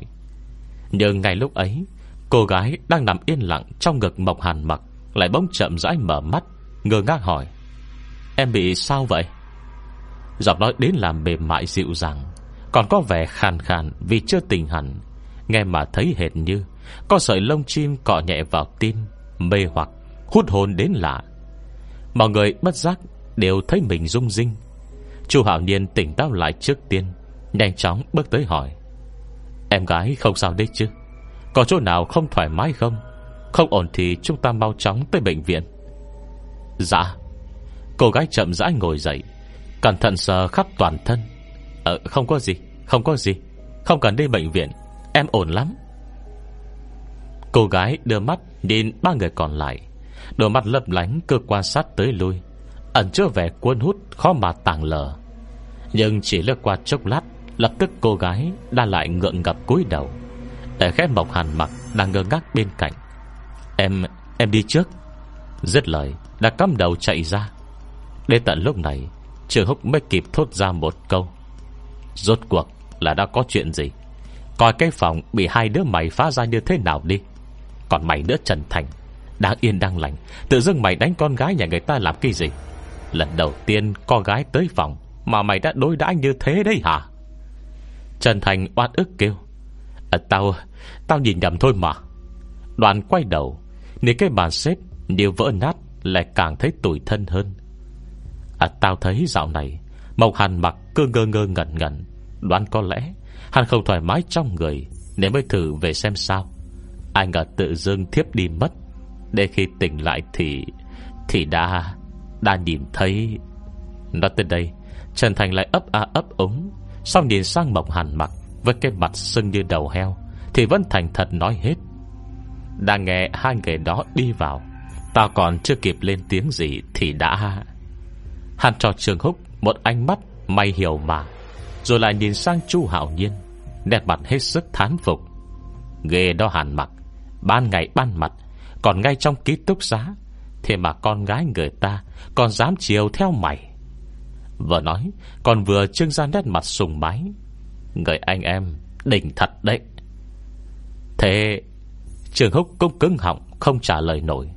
Nhưng ngay lúc ấy, Cô gái đang nằm yên lặng Trong ngực Mộc Hàn mặc, Lại bỗng chậm rãi mở mắt, Ngơ ngác hỏi. Em bị sao vậy? Giọng nói đến làm mềm mại dịu dàng, Còn có vẻ khàn khàn Vì chưa tình hẳn. Nghe mà thấy hệt như Có sợi lông chim cọ nhẹ vào tim, Mê hoặc, hút hồn đến lạ. Mọi người bất giác Đều thấy mình rung rinh. Chu Hảo Niên tỉnh táo lại trước tiên, Nhanh chóng bước tới hỏi, Em gái không sao đấy chứ? Có chỗ nào không thoải mái không? Không ổn thì chúng ta mau chóng tới bệnh viện. Dạ. Cô gái chậm rãi ngồi dậy Cẩn thận sờ khắp toàn thân. Ờ không có gì Không có gì. Không cần đi bệnh viện Em ổn lắm. Cô gái đưa mắt nhìn ba người còn lại. Đôi mắt lấp lánh cơ quan sát tới lui Ẩn chứa vẻ cuốn hút Khó mà tàng lờ. Nhưng chỉ lướt qua chốc lát Lập tức cô gái đã lại ngượng ngập cúi đầu Để khép mộc hàn mặc Đang ngơ ngác bên cạnh. Em, em đi trước. Dứt lời đã cắm đầu chạy ra. Đến tận lúc này Trường Húc mới kịp thốt ra một câu. Rốt cuộc là đã có chuyện gì? Coi cái phòng bị hai đứa mày phá ra như thế nào đi. Còn mày nữa Trần Thành Đang yên đang lành Tự dưng mày đánh con gái nhà người ta làm cái gì? Lần đầu tiên con gái tới phòng Mà mày đã đối đãi như thế đấy hả? Trần Thành oan ức kêu. À, Tao Tao nhìn nhầm thôi mà. Đoàn quay đầu nếu cái bàn xếp Nếu vỡ nát Lại càng thấy tủi thân hơn. À tao thấy dạo này, Mộc Hàn mặc cơ ngơ ngơ ngẩn ngẩn. Đoán có lẽ, Hắn không thoải mái trong người, Nên mới thử về xem sao. Ai ngờ tự dưng thiếp đi mất. Để khi tỉnh lại thì Thì đã Đã nhìn thấy. Nói tới đây, Trần Thành lại ấp a ấp ống Xong nhìn sang Mộc Hàn mặc Với cái mặt sưng như đầu heo, Thì vẫn thành thật nói hết. Đang nghe hai người đó đi vào Tao còn chưa kịp lên tiếng gì Thì đã. Hắn cho Trường Húc, một ánh mắt may hiểu mà, Rồi lại nhìn sang Chu Hạo Nhiên, Nét mặt hết sức thán phục. Ghê đó hàn mặc, Ban ngày ban mặt, Còn ngay trong ký túc xá, Thế mà con gái người ta Còn dám chiều theo mày. Vừa nói, Còn vừa trưng ra nét mặt sùng bái. Người anh em, Đỉnh thật đấy. Thế, Trường Húc cũng cứng họng, Không trả lời nổi.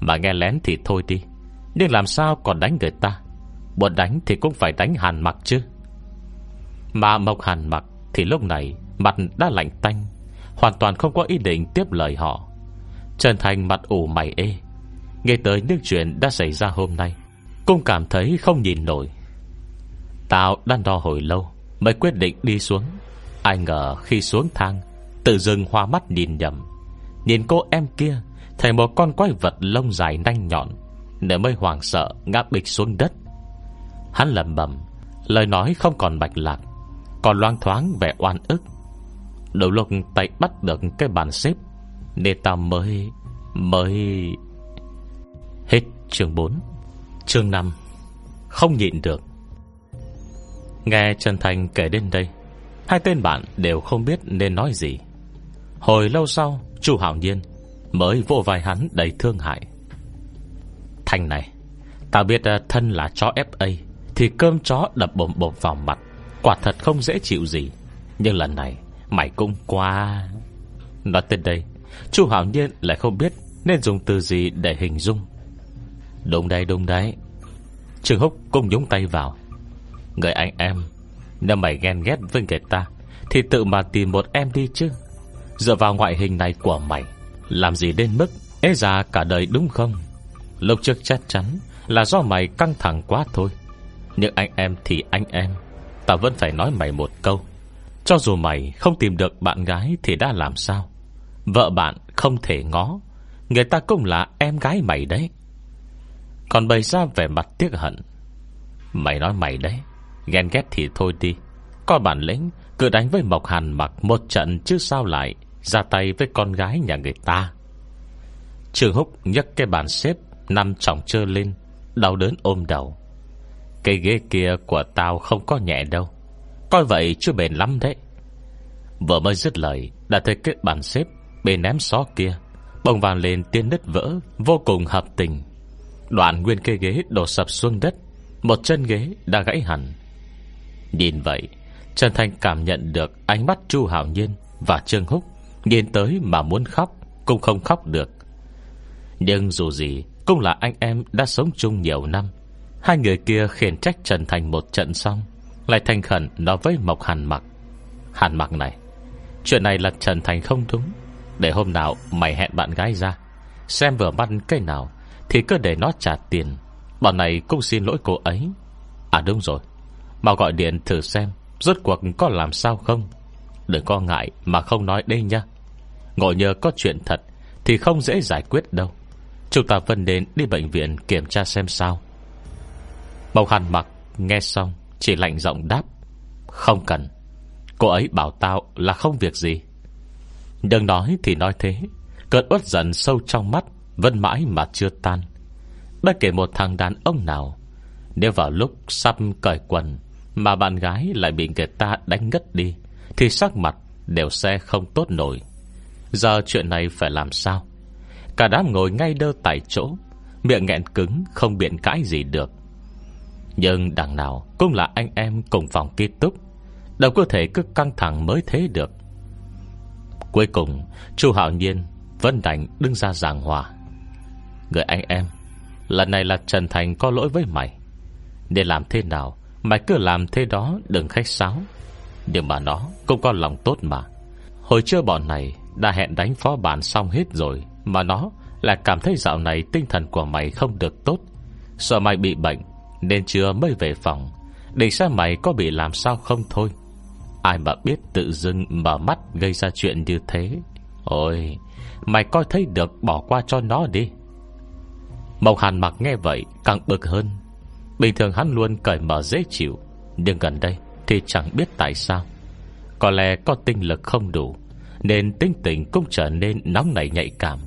Mà nghe lén thì thôi đi. Nhưng làm sao còn đánh người ta? Muốn đánh thì cũng phải đánh hàn mặc chứ. Mà Mộc hàn mặc Thì lúc này mặt đã lạnh tanh, Hoàn toàn không có ý định tiếp lời họ. Trần Thành mặt ủ mày ê. Nghe tới những chuyện đã xảy ra hôm nay, Cũng cảm thấy không nhìn nổi. Tao đang đo hồi lâu Mới quyết định đi xuống. Ai ngờ khi xuống thang, Tự dưng hoa mắt nhìn nhầm. Nhìn cô em kia Thành một con quái vật lông dài nanh nhọn. Nên mới hoàng sợ, ngã bịch xuống đất. Hắn lầm bầm Lời nói không còn bạch lạc, Còn loang thoáng vẻ oan ức. Đầu lục tay bắt được cái bàn xếp Nên ta mới Mới. Hết chương 4 Chương 5 Không nhịn được. Nghe Trần Thành kể đến đây, Hai tên bạn đều không biết nên nói gì. Hồi lâu sau, Chu Hảo Nhiên Mới vô vai hắn đầy thương hại. Thành này. Tao biết ờ, thân là chó FA Thì cơm chó đập bồm bồm vào mặt, Quả thật không dễ chịu gì. Nhưng lần này, Mày cũng qua Nói tên đây, Chu Hảo Nhiên lại không biết Nên dùng từ gì để hình dung. Đúng đấy đúng đấy. Trường Húc cũng nhúng tay vào. Người anh em, Nếu mày ghen ghét với người ta, Thì tự mà tìm một em đi chứ. Dựa vào ngoại hình này của mày, Làm gì đến mức ế già cả đời đúng không? Lúc trước chắc chắn Là do mày căng thẳng quá thôi. Nhưng anh em thì anh em, Ta vẫn phải nói mày một câu. Cho dù mày không tìm được bạn gái Thì đã làm sao? Vợ bạn không thể ngó, Người ta cũng là em gái mày đấy. Còn bày ra vẻ mặt tiếc hận. Mày nói mày đấy, Ghen ghét thì thôi đi. Có bản lĩnh, cứ đánh với Mộc Hàn mặc một trận chứ sao lại Ra tay với con gái nhà người ta. Trường Húc nhấc cái bàn xếp năm trọng trơ lên, Đau đớn ôm đầu. Cây ghế kia của tao không có nhẹ đâu. Coi vậy chưa bền lắm đấy. Vừa mới dứt lời, Đã thấy cái bàn xếp Bên ném xó kia, Bông vàng lên tiên nứt vỡ, Vô cùng hợp tình. Đoạn nguyên cây ghế đổ sập xuống đất, Một chân ghế đã gãy hẳn. Nhìn vậy, Trần thanh cảm nhận được ánh mắt Chu Hảo Nhiên Và Trương Húc Nhìn tới mà muốn khóc, Cũng không khóc được. Nhưng dù gì cũng là anh em đã sống chung nhiều năm. Hai người kia khiển trách Trần Thành một trận xong, Lại thành khẩn nói với Mộc Hàn Mặc. Hàn Mặc này, Chuyện này là Trần Thành không đúng. Để hôm nào mày hẹn bạn gái ra, Xem vừa mắt cái nào Thì cứ để nó trả tiền. Bọn này cũng xin lỗi cô ấy. À đúng rồi, Mà gọi điện thử xem, Rốt cuộc có làm sao không? Đừng có ngại mà không nói đây nha ngộ nhờ có chuyện thật Thì không dễ giải quyết đâu. Chúng ta vẫn đến đi bệnh viện kiểm tra xem sao. Mộc hàn mặc nghe xong, Chỉ lạnh giọng đáp, Không cần. Cô ấy bảo tao là không việc gì. Đừng nói thì nói thế, Cơn uất giận sâu trong mắt Vẫn mãi mà chưa tan. Bất kể một thằng đàn ông nào, Nếu vào lúc sắp cởi quần Mà bạn gái lại bị người ta đánh ngất đi, Thì sắc mặt đều sẽ không tốt nổi. Giờ chuyện này phải làm sao? Cả đám ngồi ngay đơ tại chỗ, Miệng nghẹn cứng, không biện cãi gì được. Nhưng đằng nào Cũng là anh em cùng phòng ký túc, đâu có thể cứ căng thẳng mới thế được. Cuối cùng, Chu Hạo Nhiên vân đành đứng ra giảng hòa. Người anh em, Lần này là Trần Thành có lỗi với mày. Để làm thế nào, Mày cứ làm thế đó, đừng khách sáo. Nhưng mà nó cũng có lòng tốt mà. Hồi trưa bọn này Đã hẹn đánh phó bản xong hết rồi. Mà nó là cảm thấy dạo này Tinh thần của mày không được tốt. Sợ mày bị bệnh, Nên chưa mới về phòng. Để xem mày có bị làm sao không thôi. Ai mà biết tự dưng mở mắt Gây ra chuyện như thế. Ôi, Mày coi thấy được bỏ qua cho nó đi. Mộc Hàn mặc nghe vậy Càng bực hơn. Bình thường hắn luôn cởi mở dễ chịu, Nhưng gần đây thì chẳng biết tại sao. Có lẽ có tinh lực không đủ, Nên tinh tình cũng trở nên nóng nảy nhạy cảm.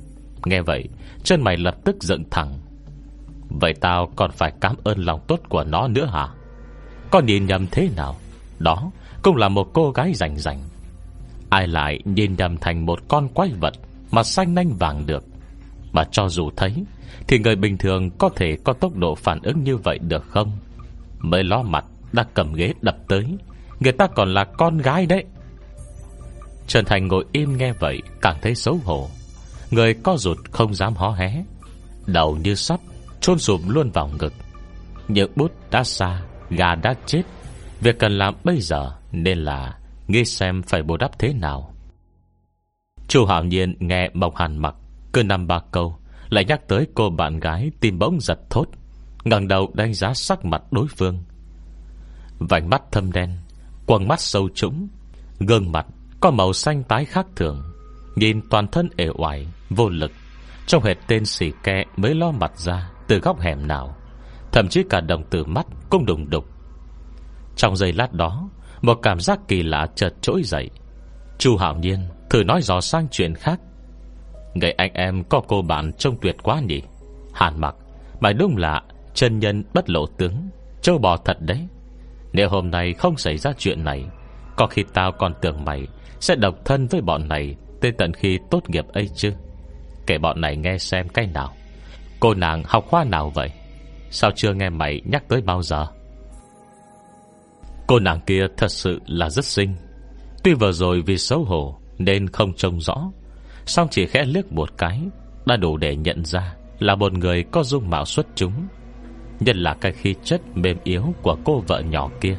Nghe vậy, Chân mày lập tức dựng thẳng. Vậy tao còn phải cảm ơn lòng tốt của nó nữa hả? Con nhìn nhầm thế nào? Đó cũng là một cô gái rành rành. Ai lại nhìn nhầm thành một con quái vật Mà xanh nanh vàng được? Mà cho dù thấy, Thì người bình thường có thể có tốc độ phản ứng như vậy được không? Mới lo mặt, Đã cầm ghế đập tới. Người ta còn là con gái đấy. Trần Thành ngồi im nghe vậy, Càng thấy xấu hổ. Người co rụt không dám hó hé. Đầu như sắp chôn sụp luôn vào ngực. Những bút đã xa, Gà đã chết. Việc cần làm bây giờ Nên là Nghĩ xem phải bù đắp thế nào. Chu Hảo Nhiên nghe Mộc Hàn mặc Cứ năm ba câu, Lại nhắc tới cô bạn gái Tim bỗng giật thốt, ngẩng đầu đánh giá sắc mặt đối phương. Vành mắt thâm đen Quần mắt sâu trũng, Gương mặt có màu xanh tái khác thường. Nhìn toàn thân ể oải, Vô lực. Trong hệt tên xỉ kẹ mới lo mặt ra Từ góc hẻm nào. Thậm chí cả đồng tử mắt cũng đùng đục. Trong giây lát đó, Một cảm giác kỳ lạ chợt trỗi dậy. Chu Hảo Nhiên thử nói dò sang chuyện khác. Người anh em có cô bạn trông tuyệt quá nhỉ? Hàn mặc, Mày đúng là chân nhân bất lộ tướng, Châu bò thật đấy. Nếu hôm nay không xảy ra chuyện này, Có khi tao còn tưởng mày Sẽ độc thân với bọn này Tới tận khi tốt nghiệp ấy chứ? Kể bọn này nghe xem cái nào. Cô nàng học khoa nào vậy? Sao chưa nghe mày nhắc tới bao giờ? Cô nàng kia thật sự là rất xinh. Tuy vừa rồi vì xấu hổ Nên không trông rõ Xong chỉ khẽ liếc một cái, Đã đủ để nhận ra Là một người có dung mạo xuất chúng. Nhất là cái khí chất mềm yếu Của cô vợ nhỏ kia.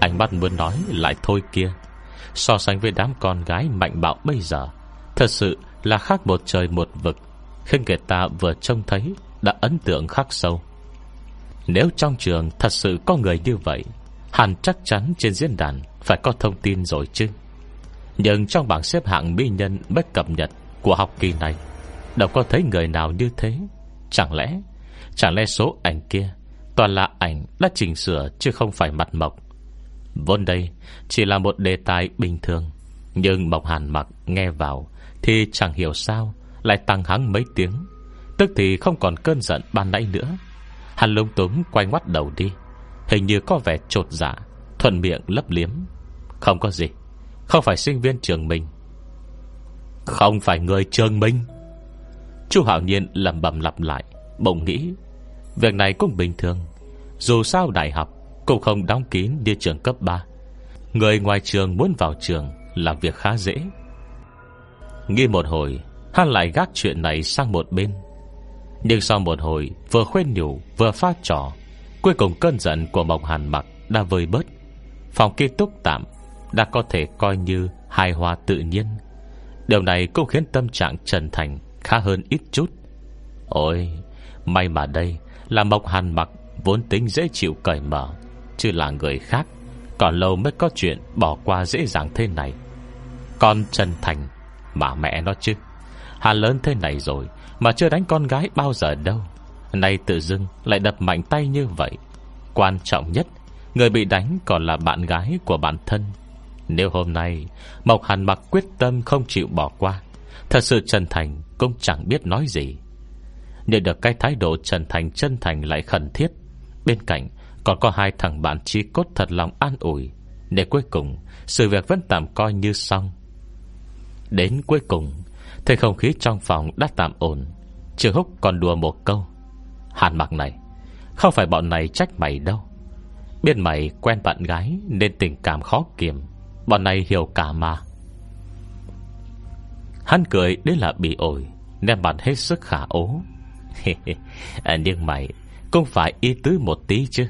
Ánh mắt muốn nói lại thôi kia. So sánh với đám con gái mạnh bạo bây giờ, Thật sự là khác một trời một vực. Khi người ta vừa trông thấy Đã ấn tượng khắc sâu. Nếu trong trường thật sự có người như vậy, Hẳn chắc chắn trên diễn đàn Phải có thông tin rồi chứ. Nhưng trong bảng xếp hạng mỹ nhân Bất cập nhật của học kỳ này, Đâu có thấy người nào như thế. Chẳng lẽ Chẳng lẽ số ảnh kia Toàn là ảnh đã chỉnh sửa Chứ không phải mặt mộc? Vốn đây chỉ là một đề tài bình thường, Nhưng Mộc Hàn mặc nghe vào Thì chẳng hiểu sao Lại tăng hắng mấy tiếng, Tức thì không còn cơn giận ban nãy nữa. Hàn lung túng quay ngoắt đầu đi, Hình như có vẻ trột dạ Thuận miệng lấp liếm. Không có gì, Không phải sinh viên trường mình. Không phải người trường mình. Chú Hảo Nhiên lầm bầm lặp lại, Bỗng nghĩ, Việc này cũng bình thường, Dù sao đại học cũng không đóng kín như trường cấp 3 Người ngoài trường muốn vào trường làm việc khá dễ. Nghi một hồi, Hắn lại gác chuyện này sang một bên. Nhưng sau một hồi, Vừa khuyên nhủ, vừa phát trò, Cuối cùng cơn giận của Mộc Hàn Mặc Đã vơi bớt. Phòng ký túc tạm Đã có thể coi như hài hòa tự nhiên. Điều này cũng khiến tâm trạng Trần Thành Khá hơn ít chút. Ôi, May mà đây là Mộc Hàn Mặc Vốn tính dễ chịu cởi mở. Chứ là người khác Còn lâu mới có chuyện bỏ qua dễ dàng thế này. Con chân Thành, Mà mẹ nó chứ. Hà lớn thế này rồi, Mà chưa đánh con gái bao giờ đâu. Nay tự dưng lại đập mạnh tay như vậy. Quan trọng nhất, Người bị đánh còn là bạn gái của bản thân. Nếu hôm nay, Mộc Hàn mặc quyết tâm không chịu bỏ qua, Thật sự chân Thành Cũng chẳng biết nói gì. Nhận được cái thái độ chân Thành chân thành lại khẩn thiết, Bên cạnh còn có hai thằng bạn chí cốt thật lòng an ủi. Để cuối cùng Sự việc vẫn tạm coi như xong. Đến cuối cùng Thấy không khí trong phòng đã tạm ổn. Trường Húc còn đùa một câu. Hàn mặc này Không phải bọn này trách mày đâu. Biết mày quen bạn gái Nên tình cảm khó kiềm. Bọn này hiểu cả mà. Hắn cười đến là bị ổi Nên bạn hết sức khả ố. À, Nhưng mày Cũng phải ý tứ một tí chứ.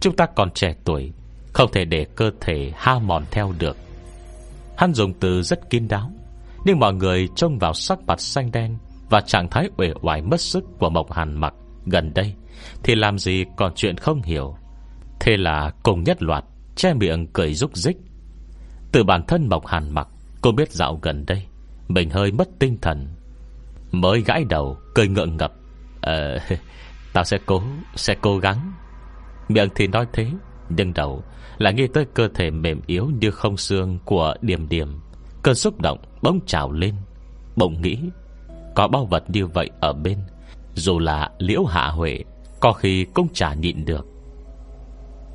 Chúng ta còn trẻ tuổi, Không thể để cơ thể ha mòn theo được. Hắn dùng từ rất kín đáo, Nhưng mọi người trông vào sắc mặt xanh đen Và trạng thái uể oải mất sức Của Mộc Hàn mặc gần đây Thì làm gì còn chuyện không hiểu. Thế là cùng nhất loạt, Che miệng cười rúc rích. Từ bản thân Mộc Hàn mặc Cô biết dạo gần đây, Mình hơi mất tinh thần. Mới gãi đầu, cười ngượng ngập. Ờ Tao sẽ cố Sẽ cố gắng. Miệng thì nói thế, Nhưng đầu là nghĩ tới cơ thể mềm yếu Như không xương của điểm điểm Cơn xúc động bỗng trào lên, Bỗng nghĩ Có bao vật như vậy ở bên, Dù là liễu hạ huệ, Có khi cũng chả nhịn được.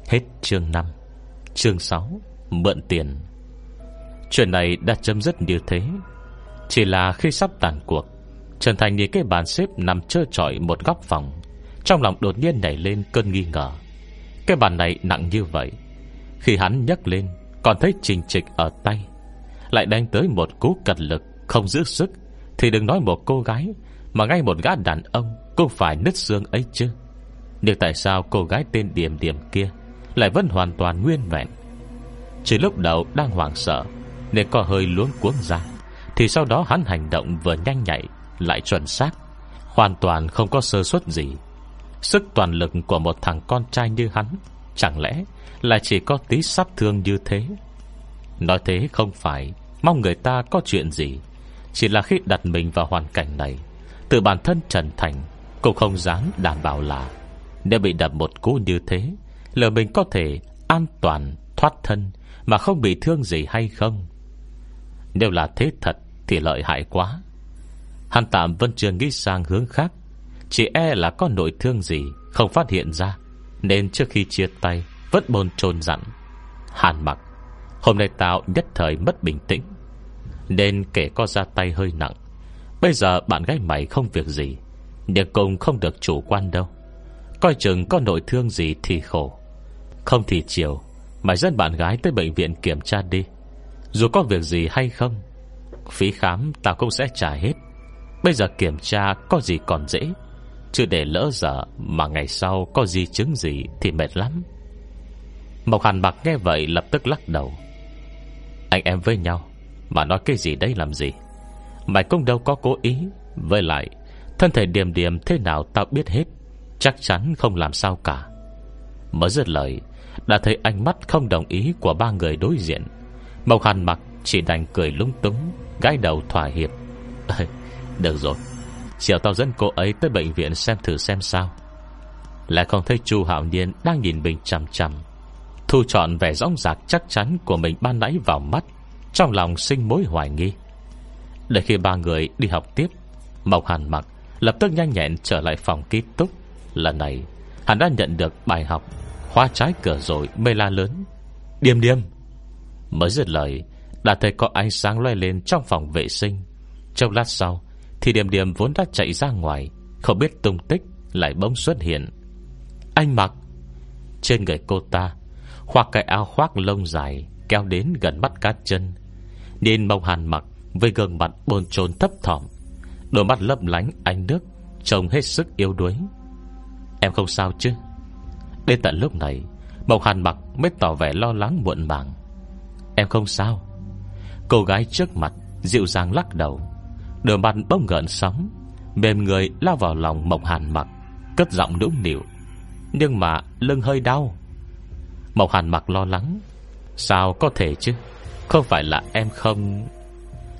Hết chương 5 Chương 6 Mượn tiền. Chuyện này đã chấm dứt như thế. Chỉ là khi sắp tàn cuộc, Trần Thành nhìn cái bàn xếp nằm trơ trọi một góc phòng, Trong lòng đột nhiên nảy lên cơn nghi ngờ. Cái bàn này nặng như vậy. Khi hắn nhấc lên, Còn thấy trình trịch ở tay. Lại đánh tới một cú cật lực, Không giữ sức, Thì đừng nói một cô gái, Mà ngay một gã đàn ông Cũng phải nứt xương ấy chứ. Nhưng tại sao cô gái tên Điểm Điểm kia Lại vẫn hoàn toàn nguyên vẹn? Chỉ lúc đầu đang hoảng sợ, Nên có hơi luống cuống ra, Thì sau đó hắn hành động vừa nhanh nhạy, Lại chuẩn xác, Hoàn toàn không có sơ suất gì. Sức toàn lực của một thằng con trai như hắn, Chẳng lẽ là chỉ có tí sắp thương như thế? Nói thế không phải, Mong người ta có chuyện gì. Chỉ là khi đặt mình vào hoàn cảnh này, Từ bản thân Trần Thành Cũng không dám đảm bảo là Nếu bị đập một cú như thế Lỡ mình có thể an toàn Thoát thân Mà không bị thương gì hay không? Nếu là thế thật Thì lợi hại quá. Hắn tạm vẫn chưa nghĩ sang hướng khác. Chỉ e là có nội thương gì? Không phát hiện ra. Nên trước khi chia tay, Vẫn bồn trồn dặn. Hàn mặc, Hôm nay tao nhất thời mất bình tĩnh. Nên kể có ra tay hơi nặng. Bây giờ bạn gái mày không việc gì, Nhưng cùng không được chủ quan đâu. Coi chừng có nội thương gì thì khổ. Không thì chiều, Mày dẫn bạn gái tới bệnh viện kiểm tra đi. Dù có việc gì hay không, Phí khám tao cũng sẽ trả hết. Bây giờ kiểm tra có gì còn dễ? Chứ để lỡ dở, Mà ngày sau có di chứng gì Thì mệt lắm. Mộc Hàn Bạc nghe vậy lập tức lắc đầu. Anh em với nhau, Mà nói cái gì đấy làm gì? Mày cũng đâu có cố ý. Với lại, Thân thể điềm điềm thế nào tao biết hết. Chắc chắn không làm sao cả. Mới dứt lời, Đã thấy ánh mắt không đồng ý Của ba người đối diện. Mộc Hàn mặc chỉ đành cười lung túng Gái đầu thỏa hiệp. Được rồi. Chiều tao dẫn cô ấy tới bệnh viện xem thử xem sao. Lại không thấy chu Hạo Niên Đang nhìn mình chằm chằm. Thu chọn vẻ rõng rạc chắc chắn Của mình ban nãy vào mắt, Trong lòng sinh mối hoài nghi. Để khi ba người đi học tiếp, Mộc Hàn mặc Lập tức nhanh nhẹn trở lại phòng ký túc. Lần này, hắn đã nhận được bài học Khóa trái cửa rồi mê la lớn. Điềm điềm. Mới dứt lời, Đã thấy có ánh sáng loay lên trong phòng vệ sinh. Trong lát sau thì điểm điểm vốn đã chạy ra ngoài, Không biết tung tích Lại bỗng xuất hiện. Anh mặc, Trên người cô ta, Khoác cái áo khoác lông dài, Kéo đến gần mắt cá chân. Nhìn mông hàn mặc Với gương mặt bồn chồn thấp thỏm, Đôi mắt lấp lánh ánh nước Trông hết sức yếu đuối. Em không sao chứ? Đến tận lúc này Mộc Hàn mặc mới tỏ vẻ lo lắng muộn màng. Em không sao. Cô gái trước mặt Dịu dàng lắc đầu. Đôi mặt bông gợn sóng, Mềm người lao vào lòng Mộc Hàn mặc, Cất giọng nũng nịu. Nhưng mà lưng hơi đau. Mộc Hàn mặc lo lắng, Sao có thể chứ? Không phải là em không?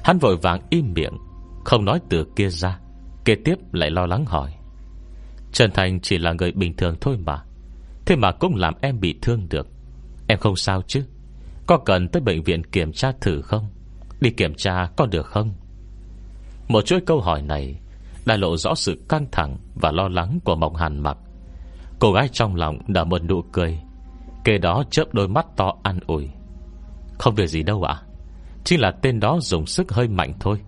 Hắn vội vàng im miệng, Không nói từ kia ra, Kế tiếp lại lo lắng hỏi. Trần Thành chỉ là người bình thường thôi mà, Thế mà cũng làm em bị thương được. Em không sao chứ? Có cần tới bệnh viện kiểm tra thử không? Đi kiểm tra có được không? Một chuỗi câu hỏi này Đã lộ rõ sự căng thẳng Và lo lắng của Mộng Hàn mặc. Cô gái trong lòng đã một nụ cười, Kể đó chớp đôi mắt to an ủi. Không việc gì đâu ạ, Chỉ là tên đó dùng sức hơi mạnh thôi.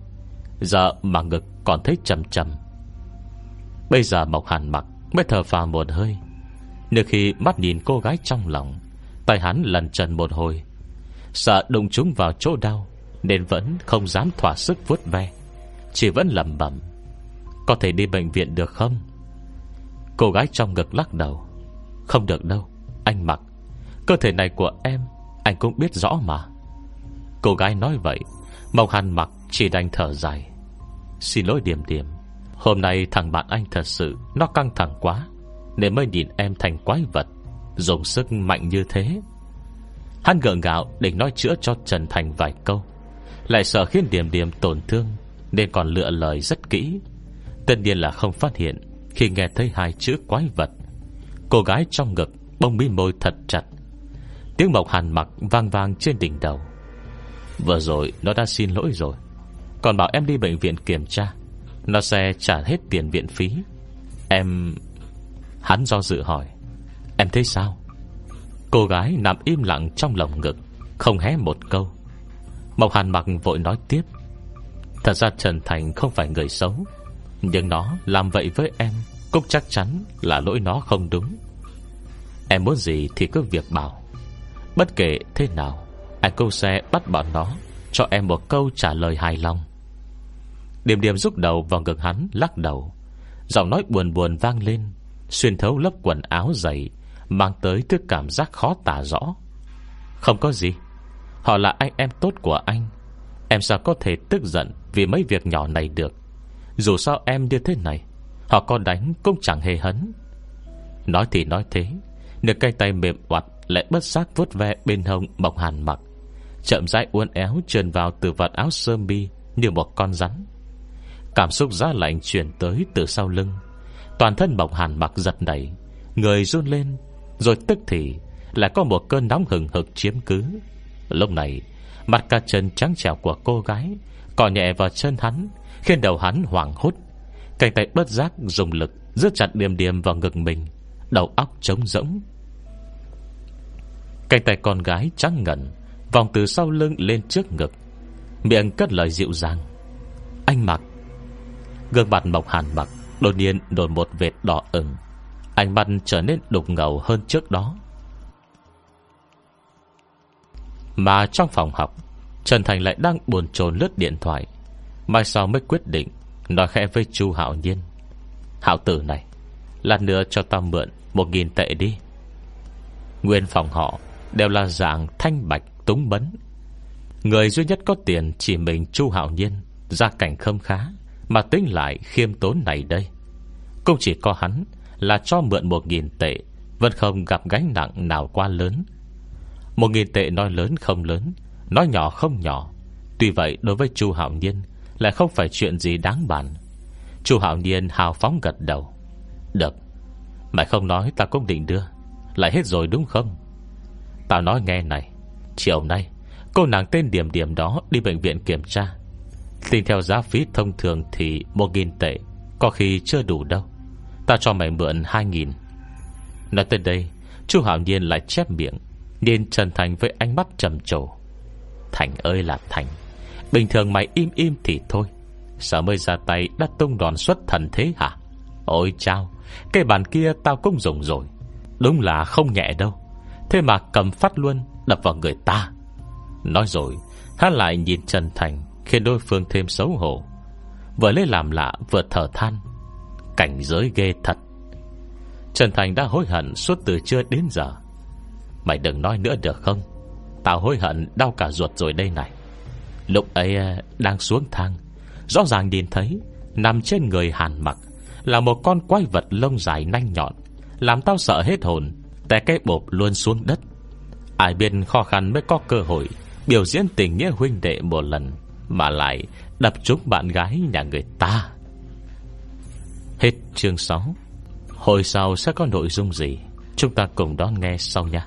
Giờ mà ngực còn thấy chầm chầm. Bây giờ Mộc Hàn mặc Mới thở phào một hơi. Nếu khi mắt nhìn cô gái trong lòng, Tay hắn lần trần một hồi, Sợ đụng chúng vào chỗ đau, Nên vẫn không dám thỏa sức vuốt ve. Chỉ vẫn lầm bẩm, Có thể đi bệnh viện được không? Cô gái trong ngực lắc đầu, Không được đâu, Anh mặc. Cơ thể này của em, Anh cũng biết rõ mà. Cô gái nói vậy, Mộc Hàn mặc chỉ đành thở dài. Xin lỗi điểm điểm Hôm nay thằng bạn anh thật sự Nó căng thẳng quá, Nên mới nhìn em thành quái vật, Dùng sức mạnh như thế. Hắn gượng gạo định nói chữa cho Trần Thành vài câu, Lại sợ khiến điểm điểm tổn thương. Nên còn lựa lời rất kỹ. Tất nhiên là không phát hiện Khi nghe thấy hai chữ quái vật. Cô gái trong ngực Bông mi môi thật chặt. Tiếng mộc hàn mặc vang vang trên đỉnh đầu. Vừa rồi nó đã xin lỗi rồi. Còn bảo em đi bệnh viện kiểm tra. Nó sẽ trả hết tiền viện phí. Em Hắn do dự hỏi. Em thấy sao? Cô gái nằm im lặng trong lòng ngực, Không hé một câu. Mộc Hàn mặc vội nói tiếp. Thật ra Trần Thành không phải người xấu. Nhưng nó làm vậy với em Cũng chắc chắn là lỗi nó không đúng. Em muốn gì thì cứ việc bảo. Bất kể thế nào, Anh cũng sẽ bắt bọn nó Cho em một câu trả lời hài lòng. Điểm điểm rút đầu vào ngực hắn, Lắc đầu. Giọng nói buồn buồn vang lên, Xuyên thấu lớp quần áo dày, Mang tới thứ cảm giác khó tả rõ. Không có gì. Họ là anh em tốt của anh. Em sao có thể tức giận? Vì mấy việc nhỏ này được. Dù sao em như thế này, Họ có đánh cũng chẳng hề hấn. Nói thì nói thế Nửa cây tay mềm hoạt Lại bất giác vuốt ve bên hông Mộc Hàn mặc, Chậm rãi uốn éo trườn vào từ vạt áo sơ mi Như một con rắn. Cảm xúc giá lạnh chuyển tới từ sau lưng, Toàn thân Mộc Hàn mặc giật nảy, Người run lên, Rồi tức thì Lại có một cơn nóng hừng hực chiếm cứ. Lúc này, Mặt cả chân trắng trẻo của cô gái Cỏ nhẹ vào chân hắn, Khiến đầu hắn hoảng hốt. Cánh tay bất giác dùng lực Giữ chặt điềm điềm vào ngực mình, Đầu óc trống rỗng. Cánh tay con gái trắng ngẩn Vòng từ sau lưng lên trước ngực. Miệng cất lời dịu dàng. Anh mặc. Gương mặt mộc hàn mặc, Đột nhiên đổi một vệt đỏ ửng. Ánh mắt trở nên đục ngầu hơn trước đó. Mà trong phòng học Trần Thành lại đang buồn chồn lướt điện thoại. Mai sau mới quyết định, Nói khẽ với chu Hạo Nhiên. Hạo tử này, Lát nữa cho tao mượn Một nghìn tệ đi. Nguyên phòng họ Đều là dạng thanh bạch túng bấn. Người duy nhất có tiền Chỉ mình chu Hạo Nhiên, Gia cảnh không khá, Mà tính lại khiêm tốn này đây. Cũng chỉ có hắn Là cho mượn một nghìn tệ, Vẫn không gặp gánh nặng nào quá lớn. Một nghìn tệ nói lớn không lớn Nói nhỏ không nhỏ. Tuy vậy, đối với chu Hạo Nhiên, Lại không phải chuyện gì đáng bàn. Chu Hạo Nhiên hào phóng gật đầu. Được, Mày không nói ta cũng định đưa. Lại hết rồi đúng không? Tao nói nghe này. Chiều nay, Cô nàng tên điểm điểm đó đi bệnh viện kiểm tra. Tính theo giá phí thông thường thì một nghìn tệ, Có khi chưa đủ đâu. Ta cho mày mượn hai nghìn. Nói tới đây Chú Hảo Nhiên lại chép miệng, Nhìn Trần Thành với ánh mắt trầm trồ. Thành ơi là Thành. Bình thường mày im im thì thôi. Sợ mới ra tay đã tung đòn xuất thần thế hả? Ôi chao, Cái bàn kia tao cũng dùng rồi. Đúng là không nhẹ đâu. Thế mà cầm phát luôn, Đập vào người ta. Nói rồi, Hắn lại nhìn Trần Thành, Khiến đối phương thêm xấu hổ. Vừa lấy làm lạ, vừa thở than. Cảnh giới ghê thật. Trần Thành đã hối hận suốt từ trưa đến giờ. Mày đừng nói nữa được không? Tao hối hận, đau cả ruột rồi đây này. Lúc ấy à, đang xuống thang, Rõ ràng nhìn thấy Nằm trên người hàn mặc Là một con quái vật lông dài nanh nhọn, Làm tao sợ hết hồn, Té cái bộp luôn xuống đất. Ai biết khó khăn mới có cơ hội Biểu diễn tình nghĩa huynh đệ một lần, Mà lại đập trúng bạn gái nhà người ta. Hết chương 6 Hồi sau sẽ có nội dung gì? Chúng ta cùng đón nghe sau nha.